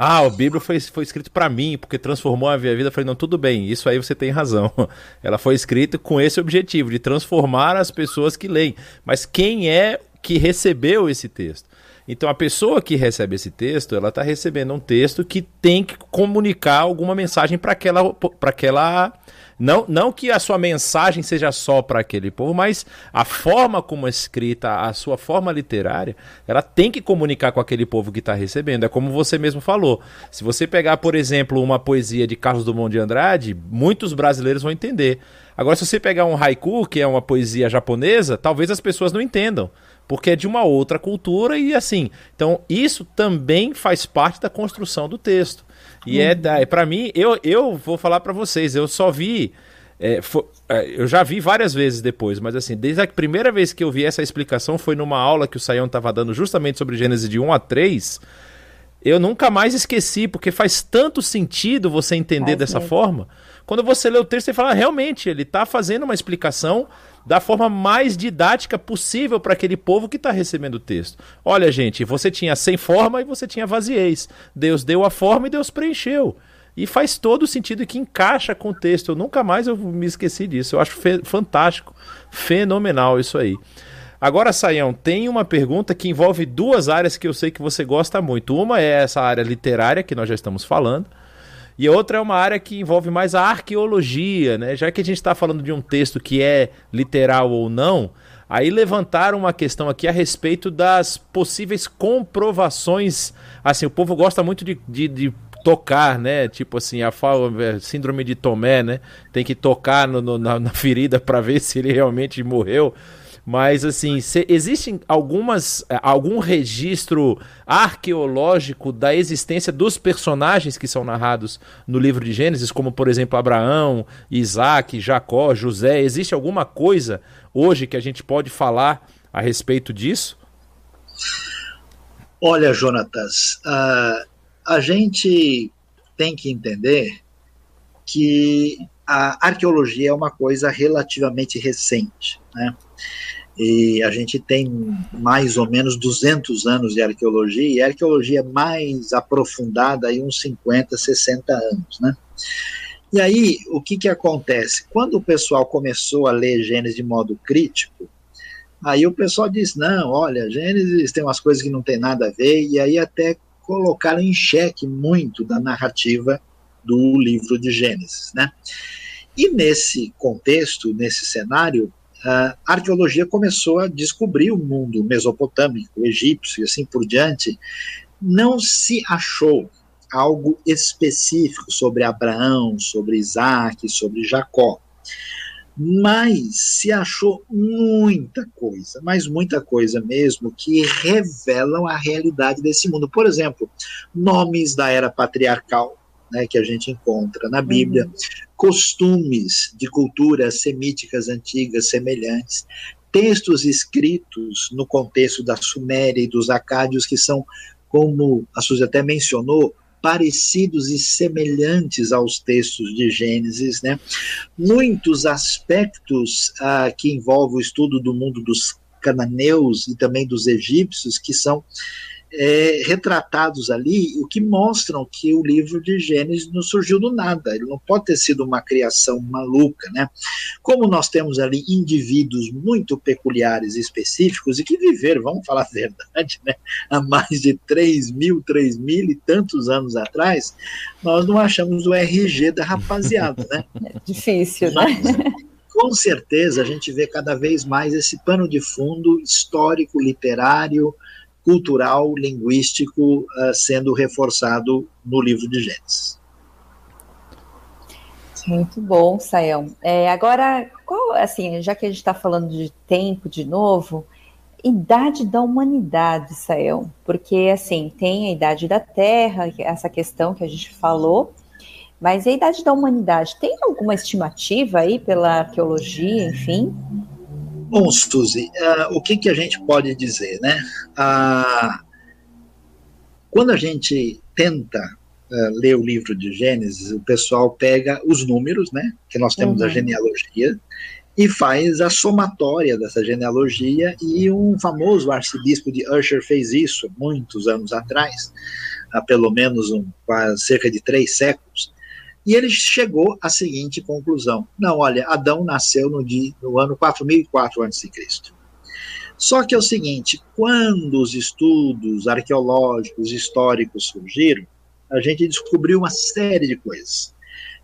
ah, o Bíblia foi, foi escrito para mim, porque transformou a minha vida. Eu falei, não, tudo bem, isso aí você tem razão. <laughs> Ela foi escrita com esse objetivo, de transformar as pessoas que leem. Mas quem é que recebeu esse texto? Então a pessoa que recebe esse texto, ela está recebendo um texto que tem que comunicar alguma mensagem para aquela, aquela não, não que a sua mensagem seja só para aquele povo, mas a forma como é escrita, a sua forma literária, ela tem que comunicar com aquele povo que está recebendo. É como você mesmo falou. Se você pegar, por exemplo, uma poesia de Carlos Drummond de Andrade, muitos brasileiros vão entender. Agora, se você pegar um haiku, que é uma poesia japonesa, talvez as pessoas não entendam porque é de uma outra cultura e assim. Então, isso também faz parte da construção do texto. E é, é para mim, eu, eu vou falar para vocês, eu só vi. É, for, é, eu já vi várias vezes depois, mas assim, desde a primeira vez que eu vi essa explicação foi numa aula que o Saião estava dando justamente sobre Gênesis de 1 a 3. Eu nunca mais esqueci, porque faz tanto sentido você entender faz dessa mesmo. forma. Quando você lê o texto, você fala, ah, realmente, ele está fazendo uma explicação da forma mais didática possível para aquele povo que está recebendo o texto. Olha, gente, você tinha sem forma e você tinha vaziez. Deus deu a forma e Deus preencheu. E faz todo sentido que encaixa com o texto. Eu nunca mais eu me esqueci disso. Eu acho fantástico, fenomenal isso aí. Agora, Saião, tem uma pergunta que envolve duas áreas que eu sei que você gosta muito. Uma é essa área literária que nós já estamos falando. E outra é uma área que envolve mais a arqueologia, né? Já que a gente está falando de um texto que é literal ou não, aí levantaram uma questão aqui a respeito das possíveis comprovações. Assim, o povo gosta muito de, de, de tocar, né? Tipo assim, a é, síndrome de Tomé, né? Tem que tocar no, no, na, na ferida para ver se ele realmente morreu. Mas assim, se, existe algumas é, algum registro arqueológico da existência dos personagens que são narrados no livro de Gênesis, como por exemplo Abraão, Isaac, Jacó, José? Existe alguma coisa hoje que a gente pode falar a respeito disso? Olha, Jonatas, uh, a gente tem que entender que a arqueologia é uma coisa relativamente recente, né? E a gente tem mais ou menos 200 anos de arqueologia, e a arqueologia é mais aprofundada aí uns 50, 60 anos, né? E aí, o que que acontece? Quando o pessoal começou a ler Gênesis de modo crítico, aí o pessoal diz, não, olha, Gênesis tem umas coisas que não tem nada a ver, e aí até colocaram em xeque muito da narrativa do livro de Gênesis, né? E nesse contexto, nesse cenário, a arqueologia começou a descobrir o mundo mesopotâmico, egípcio e assim por diante. Não se achou algo específico sobre Abraão, sobre Isaac, sobre Jacó. Mas se achou muita coisa, mas muita coisa mesmo, que revelam a realidade desse mundo. Por exemplo, nomes da era patriarcal, né, que a gente encontra na Bíblia, uhum. costumes de culturas semíticas antigas semelhantes, textos escritos no contexto da Suméria e dos Acádios que são, como a Suzy até mencionou, parecidos e semelhantes aos textos de Gênesis, né? Muitos aspectos ah, que envolvem o estudo do mundo dos cananeus e também dos egípcios que são é, retratados ali, o que mostram que o livro de Gênesis não surgiu do nada, ele não pode ter sido uma criação maluca, né? Como nós temos ali indivíduos muito peculiares e específicos e que viveram, vamos falar a verdade, né? Há mais de 3 mil, 3 mil e tantos anos atrás, nós não achamos o RG da rapaziada, né? <laughs> É difícil, né? Mas, né? Com certeza a gente vê cada vez mais esse pano de fundo histórico, literário, cultural, linguístico uh, sendo reforçado no livro de Gênesis. Muito bom, Sayão. É, agora, qual, assim, já que a gente está falando de tempo de novo, idade da humanidade, Sayão, porque assim tem a idade da Terra, essa questão que a gente falou, Mas a idade da humanidade, tem alguma estimativa aí pela arqueologia, enfim? Bom, Suzy, uh, o que, que a gente pode dizer, né? Uh, quando a gente tenta uh, ler o livro de Gênesis, o pessoal pega os números, né? Que nós temos uhum. a genealogia, e faz a somatória dessa genealogia, e um famoso arcebispo de Usher fez isso muitos anos atrás, há pelo menos um, cerca de três séculos, e ele chegou à seguinte conclusão: não, olha, Adão nasceu no, dia, no ano 4004 a.C. Só que é o seguinte: quando os estudos arqueológicos, históricos surgiram, a gente descobriu uma série de coisas.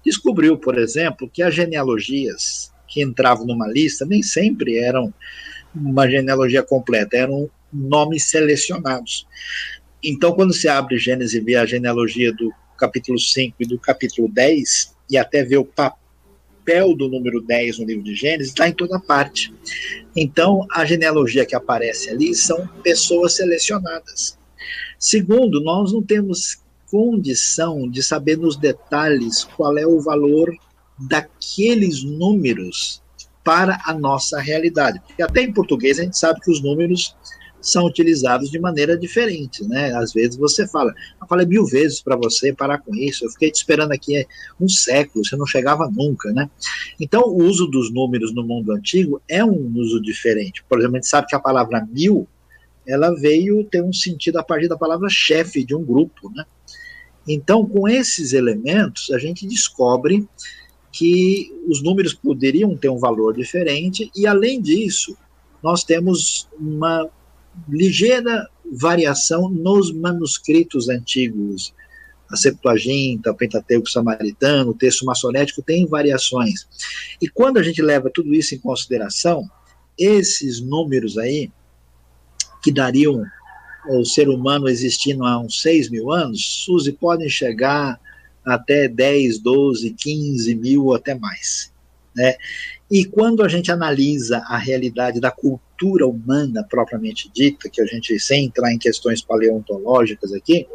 Descobriu, por exemplo, que as genealogias que entravam numa lista nem sempre eram uma genealogia completa, eram nomes selecionados. Então, quando se abre Gênesis e vê a genealogia do capítulo 5 e do capítulo 10, e até ver o papel do número 10 no livro de Gênesis, está em toda parte. Então, a genealogia que aparece ali são pessoas selecionadas. Segundo, nós não temos condição de saber nos detalhes qual é o valor daqueles números para a nossa realidade. Porque até em português a gente sabe que os números são utilizados de maneira diferente, né? Às vezes você fala, eu falei mil vezes para você parar com isso, eu fiquei te esperando aqui um século, você não chegava nunca, né? Então, o uso dos números no mundo antigo é um uso diferente. Por exemplo, a gente sabe que a palavra mil, ela veio ter um sentido a partir da palavra chefe de um grupo, né? Então, com esses elementos, a gente descobre que os números poderiam ter um valor diferente, e além disso, nós temos uma ligeira variação nos manuscritos antigos. A Septuaginta, o Pentateuco Samaritano, o texto maçonético tem variações. E quando a gente leva tudo isso em consideração, esses números aí, que dariam o ser humano existindo há uns 6 mil anos, Suzy, podem chegar até 10, 12, 15 mil, até mais. Né? E quando a gente analisa a realidade da cultura humana propriamente dita, que a gente, sem entrar em questões paleontológicas aqui,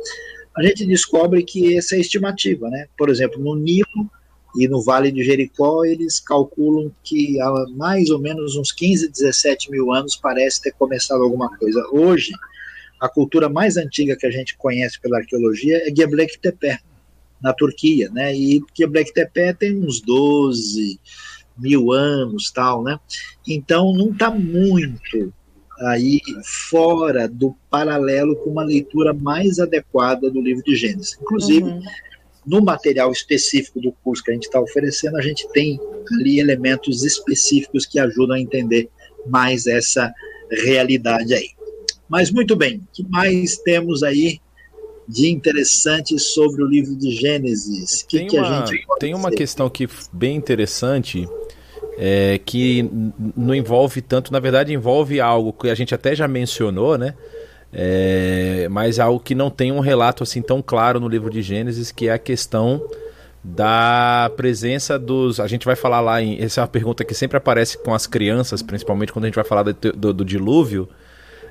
a gente descobre que essa é estimativa, né? Por exemplo, no Nilo e no Vale de Jericó, eles calculam que há mais ou menos uns 15, 17 mil anos parece ter começado alguma coisa. Hoje, a cultura mais antiga que a gente conhece pela arqueologia é Göbekli Tepe, na Turquia, né? E Göbekli Tepe tem uns 12, mil anos, tal, né? Então não está muito aí fora do paralelo com uma leitura mais adequada do livro de Gênesis. Inclusive, uhum. no material específico do curso que a gente está oferecendo, a gente tem ali elementos específicos que ajudam a entender mais essa realidade aí. Mas muito bem, o que mais temos aí de interessante sobre o livro de Gênesis? Que tem, que uma, tem uma questão que bem interessante é, que não envolve tanto, na verdade envolve algo que a gente até já mencionou, né? É, mas algo que não tem um relato assim tão claro no livro de Gênesis, que é a questão da presença dos. A gente vai falar lá em. Essa é uma pergunta que sempre aparece com as crianças, principalmente quando a gente vai falar do, do, do dilúvio.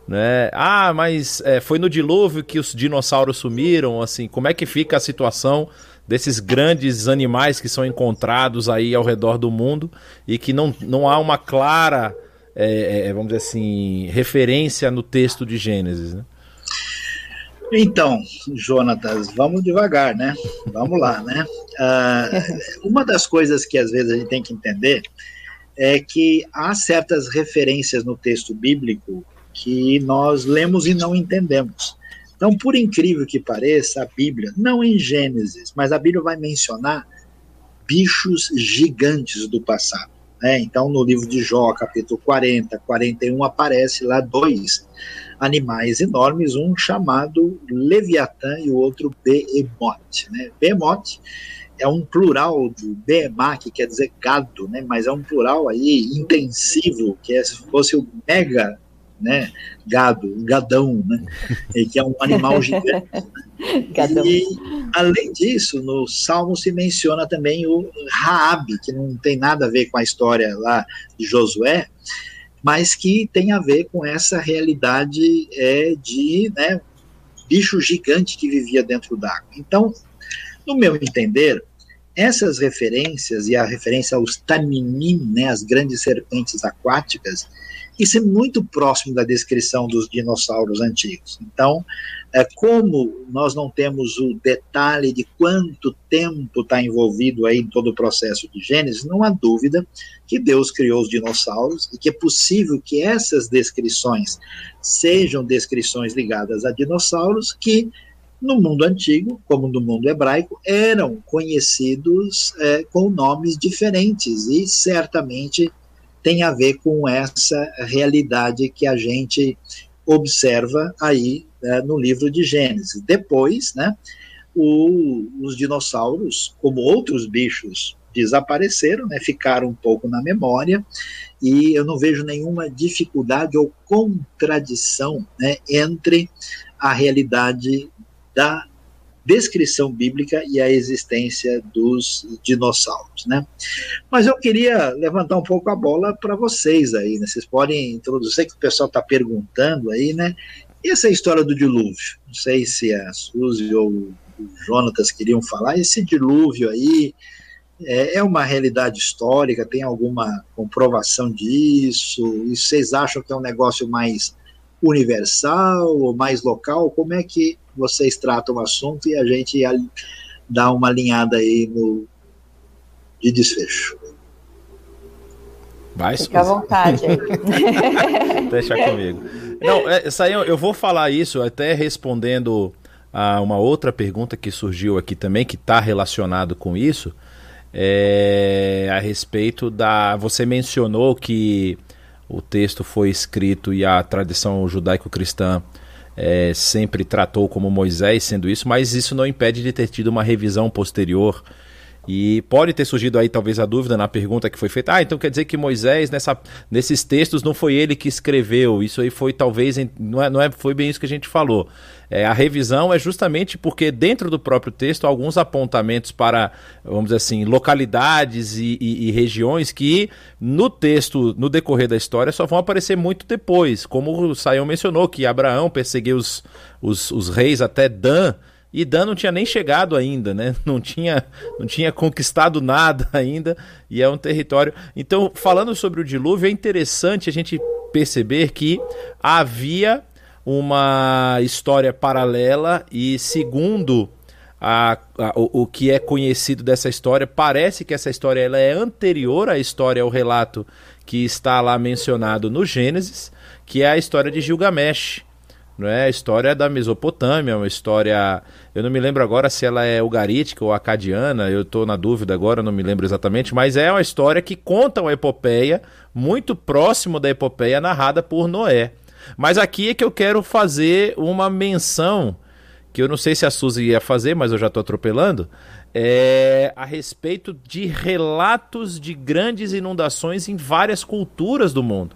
Né? Ah, mas é, foi no dilúvio que os dinossauros sumiram. Assim, como é que fica a situação desses grandes animais que são encontrados aí ao redor do mundo e que não, não há uma clara, é, é, vamos dizer assim, referência no texto de Gênesis, né? Então, Jonatas, vamos devagar, né? Vamos lá, né? Uh, uma das coisas que às vezes a gente tem que entender é que há certas referências no texto bíblico que nós lemos e não entendemos. Então, por incrível que pareça, a Bíblia, não em Gênesis, mas a Bíblia vai mencionar bichos gigantes do passado. Né? Então, no livro de Jó, capítulo 40, 41, aparece lá dois animais enormes, um chamado Leviatã e o outro Behemoth. Né? Behemoth é um plural do Behemá, que quer dizer gado, né? mas é um plural aí intensivo, que é se fosse o mega né? Gado, gadão, né? <laughs> que é um animal gigante. <laughs> e, além disso, no Salmo se menciona também o Raab, que não tem nada a ver com a história lá de Josué, mas que tem a ver com essa realidade é, de né, bicho gigante que vivia dentro d'água. Então, no meu entender, essas referências e a referência aos taninim, né, as grandes serpentes aquáticas, isso é muito próximo da descrição dos dinossauros antigos. Então, é, como nós não temos o detalhe de quanto tempo está envolvido aí em todo o processo de Gênesis, não há dúvida que Deus criou os dinossauros e que é possível que essas descrições sejam descrições ligadas a dinossauros que no mundo antigo, como no mundo hebraico, eram conhecidos é, com nomes diferentes e certamente tem a ver com essa realidade que a gente observa aí né, no livro de Gênesis. Depois, né, o, os dinossauros, como outros bichos, desapareceram, né, ficaram um pouco na memória, e eu não vejo nenhuma dificuldade ou contradição né, entre a realidade da descrição bíblica e a existência dos dinossauros, né? Mas eu queria levantar um pouco a bola para vocês aí, né? Vocês podem introduzir que o pessoal está perguntando aí, né? E essa história do dilúvio? Não sei se a Suzy ou o Jonatas queriam falar. Esse dilúvio aí é, é uma realidade histórica? Tem alguma comprovação disso? E vocês acham que é um negócio mais universal ou mais local? Como é que vocês tratam o assunto e a gente dá uma alinhada aí no, de desfecho? Vai, Fica à vontade. <laughs> Deixa comigo. Não, é, Saião, eu vou falar isso até respondendo a uma outra pergunta que surgiu aqui também, que está relacionado com isso, é, a respeito da. Você mencionou que o texto foi escrito e a tradição judaico-cristã é, sempre tratou como Moisés sendo isso, mas isso não impede de ter tido uma revisão posterior e pode ter surgido aí talvez a dúvida na pergunta que foi feita. Ah, então quer dizer que Moisés nessa, nesses textos não foi ele que escreveu. Isso aí foi talvez não é, não é foi bem isso que a gente falou. É, a revisão é justamente porque dentro do próprio texto há alguns apontamentos para vamos dizer assim localidades e, e, e regiões que no texto no decorrer da história só vão aparecer muito depois, como o Saião mencionou que Abraão perseguiu os, os, os reis até Dan e Dan não tinha nem chegado ainda, né? Não tinha, não tinha conquistado nada <laughs> ainda e é um território. Então, falando sobre o dilúvio, é interessante a gente perceber que havia uma história paralela e segundo a, a, o, o, que é conhecido dessa história, parece que essa história ela é anterior à história, ao relato que está lá mencionado no Gênesis, que é a história de Gilgamesh não é a história da Mesopotâmia, uma história, eu não me lembro agora se ela é ugarítica ou acadiana, eu estou na dúvida agora, não me lembro exatamente, mas é uma história que conta uma epopeia muito próximo da epopeia narrada por Noé. Mas aqui é que eu quero fazer uma menção, que eu não sei se a Suzy ia fazer, mas eu já estou atropelando, é a respeito de relatos de grandes inundações em várias culturas do mundo.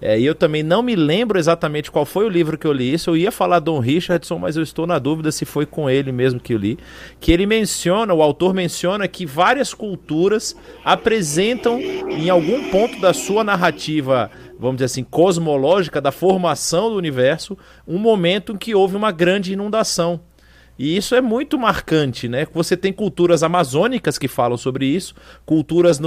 É, e eu também não me lembro exatamente qual foi o livro que eu li isso. Eu ia falar Dom Richardson, mas eu estou na dúvida se foi com ele mesmo que eu li. Que ele menciona, o autor menciona que várias culturas apresentam em algum ponto da sua narrativa, vamos dizer assim, cosmológica, da formação do universo, um momento em que houve uma grande inundação. E isso é muito marcante, né? Você tem culturas amazônicas que falam sobre isso, culturas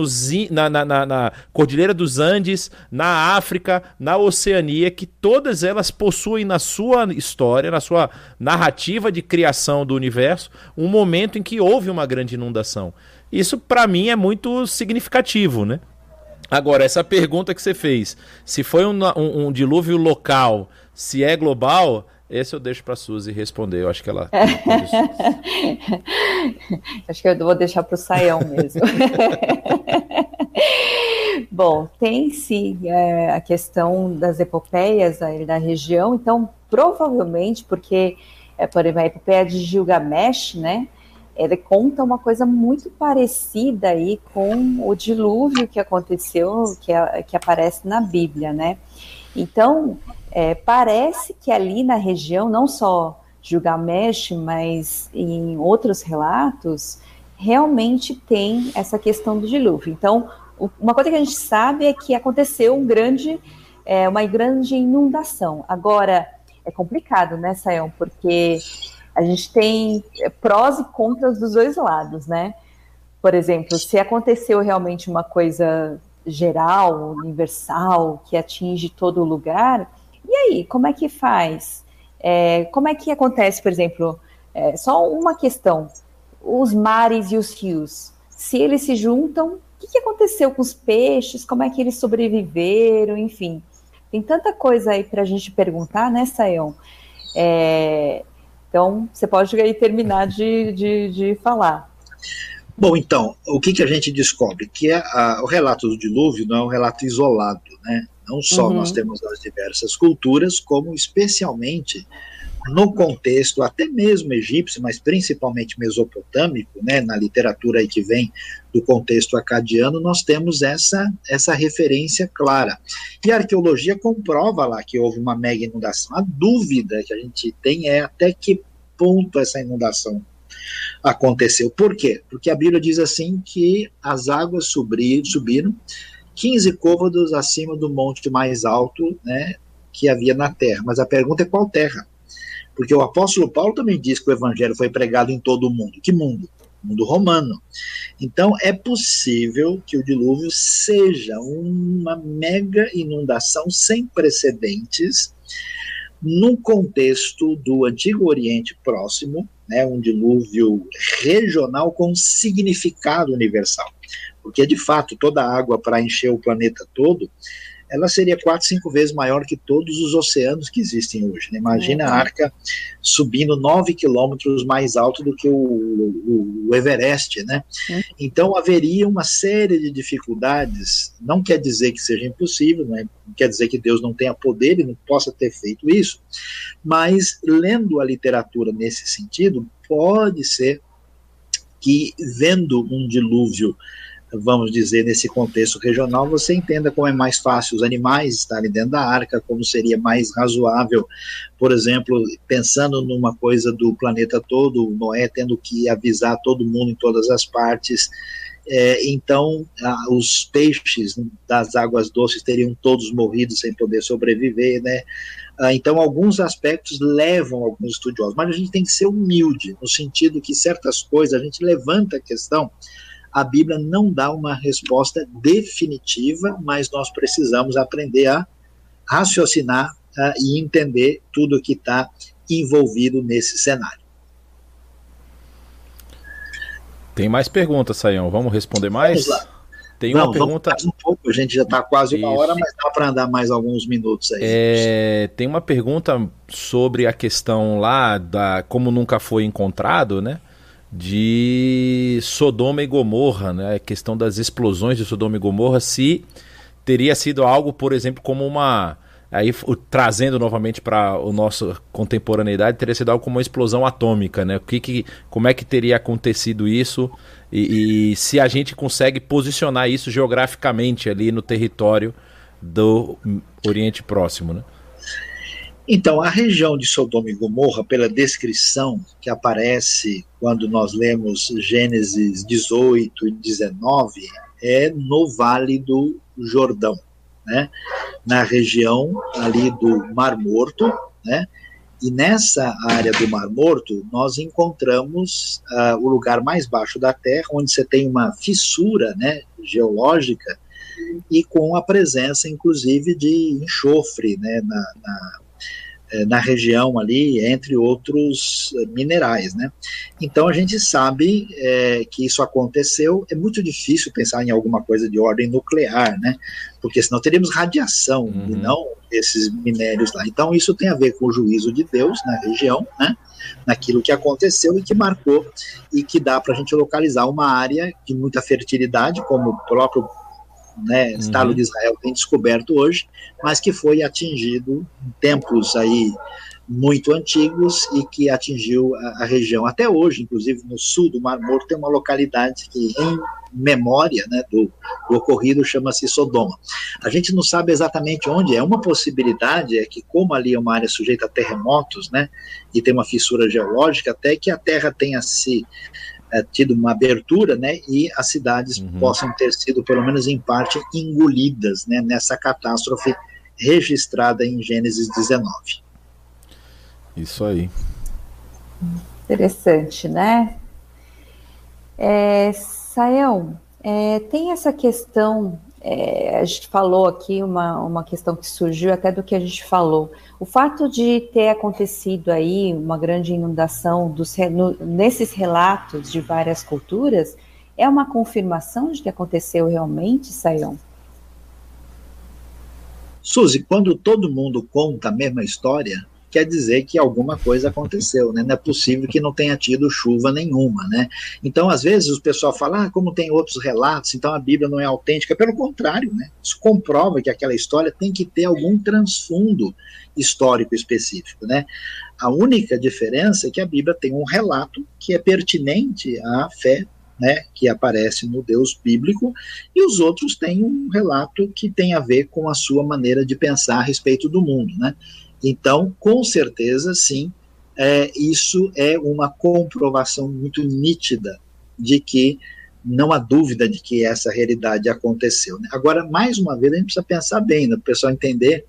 na, na, na, na Cordilheira dos Andes, na África, na Oceania, que todas elas possuem na sua história, na sua narrativa de criação do universo, um momento em que houve uma grande inundação. Isso, para mim, é muito significativo, né? Agora, essa pergunta que você fez, se foi um, um, um dilúvio local, se é global, esse eu deixo para a Suzy responder. Eu acho que ela. <laughs> <laughs> acho que eu vou deixar para o Saião mesmo. <laughs> Bom, tem sim é, a questão das epopeias aí da região, então provavelmente, porque, é, por exemplo, a epopeia de Gilgamesh, né? Ele conta uma coisa muito parecida aí com o dilúvio que aconteceu, que, que aparece na Bíblia, né? Então, é, parece que ali na região, não só Gilgamesh, mas em outros relatos, realmente tem essa questão do dilúvio. Então, uma coisa que a gente sabe é que aconteceu um grande, é, uma grande inundação. Agora, é complicado, né, Sayão? Porque a gente tem prós e contras dos dois lados, né? por exemplo, se aconteceu realmente uma coisa geral, universal, que atinge todo lugar, e aí, como é que faz? É, como é que acontece, por exemplo, é, só uma questão, os mares e os rios, se eles se juntam, o que, que aconteceu com os peixes, como é que eles sobreviveram, enfim. Tem tanta coisa aí para a gente perguntar, né, Sayão? É, então, você pode aí terminar de, de, de falar. Bom, então, o que, que a gente descobre? Que é a, o relato do dilúvio não é um relato isolado, né? Não só uhum. nós temos as diversas culturas, como especialmente no contexto até mesmo egípcio, mas principalmente mesopotâmico, né, na literatura aí que vem do contexto acadiano, nós temos essa, essa referência clara. E a arqueologia comprova lá que houve uma mega inundação. A dúvida que a gente tem é até que ponto essa inundação aconteceu. Por quê? Porque a Bíblia diz assim que as águas subiram, subiram 15 côvados acima do monte mais alto né, que havia na terra. Mas a pergunta é qual terra? Porque o apóstolo Paulo também diz que o evangelho foi pregado em todo o mundo. Que mundo? mundo romano. Então é possível que o dilúvio seja uma mega inundação sem precedentes no contexto do Antigo Oriente Próximo, né, um dilúvio regional com significado universal. Porque, de fato, toda a água para encher o planeta todo ela seria quatro, cinco vezes maior que todos os oceanos que existem hoje. Né? Imagina uhum. a Arca subindo nove quilômetros mais alto do que o, o, o Everest, né? Uhum. Então haveria uma série de dificuldades. Não quer dizer que seja impossível, né? não quer dizer que Deus não tenha poder e não possa ter feito isso, mas lendo a literatura nesse sentido, pode ser que vendo um dilúvio vamos dizer, nesse contexto regional, você entenda como é mais fácil os animais estarem dentro da arca, como seria mais razoável, por exemplo, pensando numa coisa do planeta todo, Noé tendo que avisar todo mundo em todas as partes. É, então, ah, os peixes das águas doces teriam todos morrido sem poder sobreviver, né? Ah, então, alguns aspectos levam alguns estudiosos, mas a gente tem que ser humilde, no sentido que certas coisas a gente levanta a questão a Bíblia não dá uma resposta definitiva, mas nós precisamos aprender a raciocinar uh, e entender tudo que está envolvido nesse cenário. Tem mais perguntas, Saião. Vamos responder mais? Vamos lá. Tem uma pergunta. Mais um pouco, a gente já está quase uma Isso. hora, mas dá para andar mais alguns minutos aí. É, tem uma pergunta sobre a questão lá da como nunca foi encontrado, né? De Sodoma e Gomorra, né? A questão das explosões de Sodoma e Gomorra, se teria sido algo, por exemplo, como uma aí trazendo novamente para o nosso contemporaneidade teria sido algo como uma explosão atômica, né? O que, que como é que teria acontecido isso e, e, se a gente consegue posicionar isso geograficamente ali no território do Oriente Próximo, né? Então, a região de Sodoma e Gomorra, pela descrição que aparece quando nós lemos Gênesis 18 e 19, é no Vale do Jordão, né? na região ali do Mar Morto, né? E nessa área do Mar Morto, nós encontramos uh, o lugar mais baixo da Terra, onde você tem uma fissura né, geológica e com a presença, inclusive, de enxofre né, na, na na região ali, entre outros eh, minerais, né? Então a gente sabe é, que isso aconteceu. É muito difícil pensar em alguma coisa de ordem nuclear, né? Porque senão teríamos radiação uhum. e não esses minérios lá. Então isso tem a ver com o juízo de Deus na região, né? Naquilo que aconteceu e que marcou e que dá para a gente localizar uma área de muita fertilidade, como o próprio né, Estado uhum. de Israel tem descoberto hoje, mas que foi atingido em tempos aí muito antigos e que atingiu a, a, região. Até hoje, inclusive no sul do Mar Morto, tem uma localidade que, em memória né, do, do ocorrido, chama-se Sodoma. A gente não sabe exatamente onde é. Uma possibilidade é que, como ali é uma área sujeita a terremotos, né, e tem uma fissura geológica, até que a Terra tenha se é, tido uma abertura, né, e as cidades uhum. possam ter sido, pelo menos em parte, engolidas, né, nessa catástrofe registrada em Gênesis 19. Isso aí. Interessante, né? É, Sael, é, tem essa questão, é, a gente falou aqui uma, uma questão que surgiu até do que a gente falou. O fato de ter acontecido aí uma grande inundação dos, no, nesses relatos de várias culturas é uma confirmação de que aconteceu realmente, Sayão? Suzy, quando todo mundo conta a mesma história, quer dizer que alguma coisa aconteceu, né? Não é possível que não tenha tido chuva nenhuma, né? Então, às vezes, o pessoal fala, ah, como tem outros relatos, então a Bíblia não é autêntica. Pelo contrário, né? Isso comprova que aquela história tem que ter algum transfundo histórico específico, né? A única diferença é que a Bíblia tem um relato que é pertinente à fé né, que aparece no Deus bíblico, e os outros têm um relato que tem a ver com a sua maneira de pensar a respeito do mundo. Né? Então, com certeza, sim, é, isso é uma comprovação muito nítida de que não há dúvida de que essa realidade aconteceu. Né? Agora, mais uma vez, a gente precisa pensar bem, né, para o pessoal entender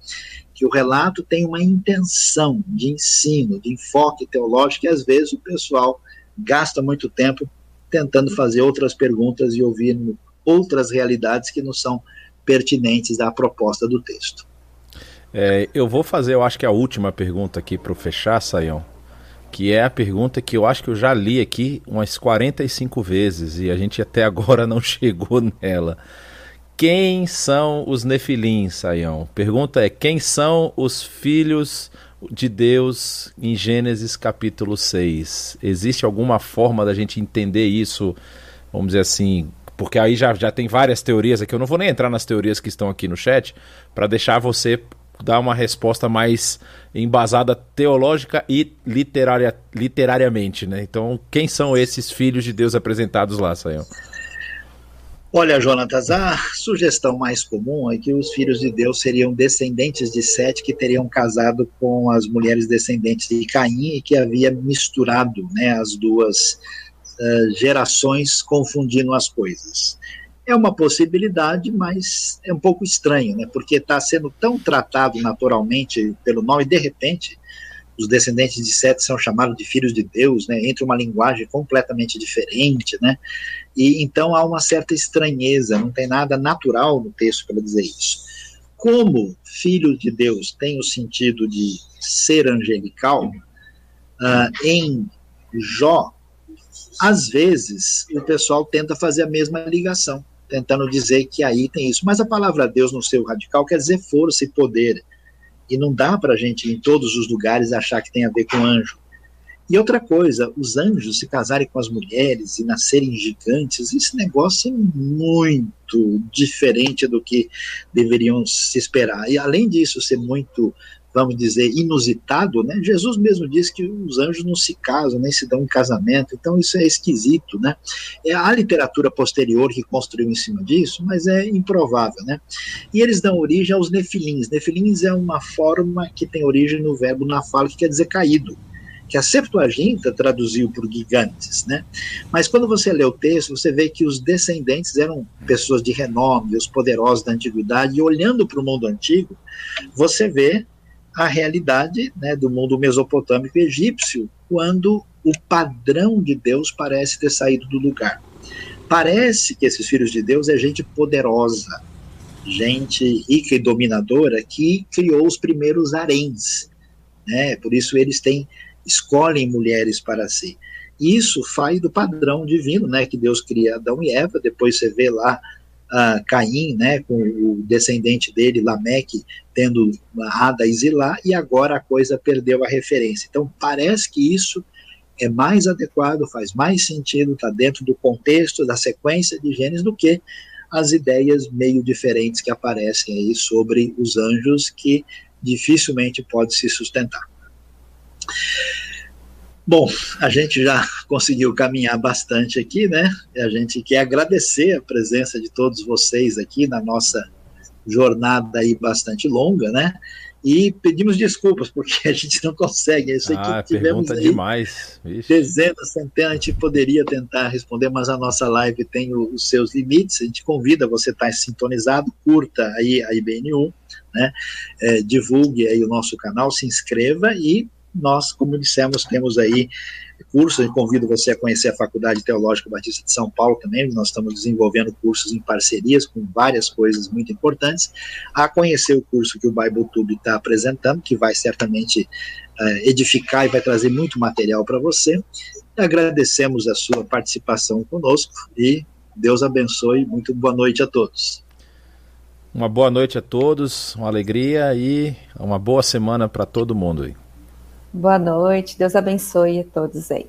que o relato tem uma intenção de ensino, de enfoque teológico, e às vezes o pessoal gasta muito tempo tentando fazer outras perguntas e ouvindo outras realidades que não são pertinentes à proposta do texto. É, eu vou fazer, eu acho que a última pergunta aqui para fechar, Saião, que é a pergunta que eu acho que eu já li aqui umas 45 vezes e a gente até agora <laughs> não chegou nela. Quem são os Nefilim, Saião? Pergunta é: quem são os filhos de Deus em Gênesis capítulo 6? Existe alguma forma da gente entender isso, vamos dizer assim, porque aí já, já tem várias teorias aqui. Eu não vou nem entrar nas teorias que estão aqui no chat para deixar você dar uma resposta mais embasada teológica e literária, literariamente, né? Então, quem são esses filhos de Deus apresentados lá, Sayão? Olha, Jonatas, a sugestão mais comum é que os filhos de Deus seriam descendentes de Sete que teriam casado com as mulheres descendentes de Caim e que havia misturado né, as duas uh, gerações, confundindo as coisas é uma possibilidade, mas é um pouco estranho, né? Porque está sendo tão tratado naturalmente pelo nome, e de repente os descendentes de Sete são chamados de filhos de Deus, né? Entre uma linguagem completamente diferente, né? E então há uma certa estranheza, não tem nada natural no texto para dizer isso. Como filho de Deus tem o sentido de ser angelical, uh, em Jó, às vezes o pessoal tenta fazer a mesma ligação tentando dizer que aí tem isso. Mas a palavra Deus no seu radical quer dizer força e poder. E não dá para a gente, em todos os lugares, achar que tem a ver com anjo. E outra coisa, os anjos se casarem com as mulheres e nascerem gigantes, esse negócio é muito diferente do que deveriam se esperar. E além disso ser muito vamos dizer, inusitado, né? Jesus mesmo disse que os anjos não se casam, nem se dão em casamento, então isso é esquisito, né? É a literatura posterior que construiu em cima disso, mas é improvável, né? E eles dão origem aos nefilins. Nefilins é uma forma que tem origem no verbo na fala, que quer dizer caído que a Septuaginta traduziu por gigantes, né? Mas quando você lê o texto, você vê que os descendentes eram pessoas de renome, os poderosos da antiguidade, e olhando para o mundo antigo, você vê a realidade né, do mundo mesopotâmico egípcio, quando o padrão de Deus parece ter saído do lugar. Parece que esses filhos de Deus é gente poderosa, gente rica e dominadora que criou os primeiros haréns. Né? Por isso eles têm escolhem mulheres para si. Isso faz do padrão divino, né, que Deus cria Adão e Eva. Depois você vê lá uh, Caim, né, com o descendente dele, Lameque, tendo Ada e Zilá, e agora a coisa perdeu a referência. Então, parece que isso é mais adequado, faz mais sentido, está dentro do contexto, da sequência de Gênesis, do que as ideias meio diferentes que aparecem aí sobre os anjos, que dificilmente pode se sustentar. Bom, a gente já <laughs> conseguiu caminhar bastante aqui, né? A gente quer agradecer a presença de todos vocês aqui na nossa jornada aí bastante longa, né? E pedimos desculpas porque <laughs> a gente não consegue. Isso ah, aqui tivemos pergunta demais. Ixi. Dezenas, centenas, a gente poderia tentar responder, mas a nossa live tem os seus limites. A gente convida você a estar sintonizado, curta aí a IBN1, né? É, divulgue aí o nosso canal, se inscreva e nós, como dissemos, temos aí cursos, eu convido você a conhecer a Faculdade Teológica Batista de São Paulo também, nós estamos desenvolvendo cursos em parcerias com várias coisas muito importantes, a conhecer o curso que o Bible Tube está apresentando, que vai certamente uh, edificar e vai trazer muito material para você. Agradecemos a sua participação conosco e Deus abençoe, muito boa noite a todos. Uma boa noite a todos, uma alegria e uma boa semana para todo mundo. Boa noite, Deus abençoe a todos aí.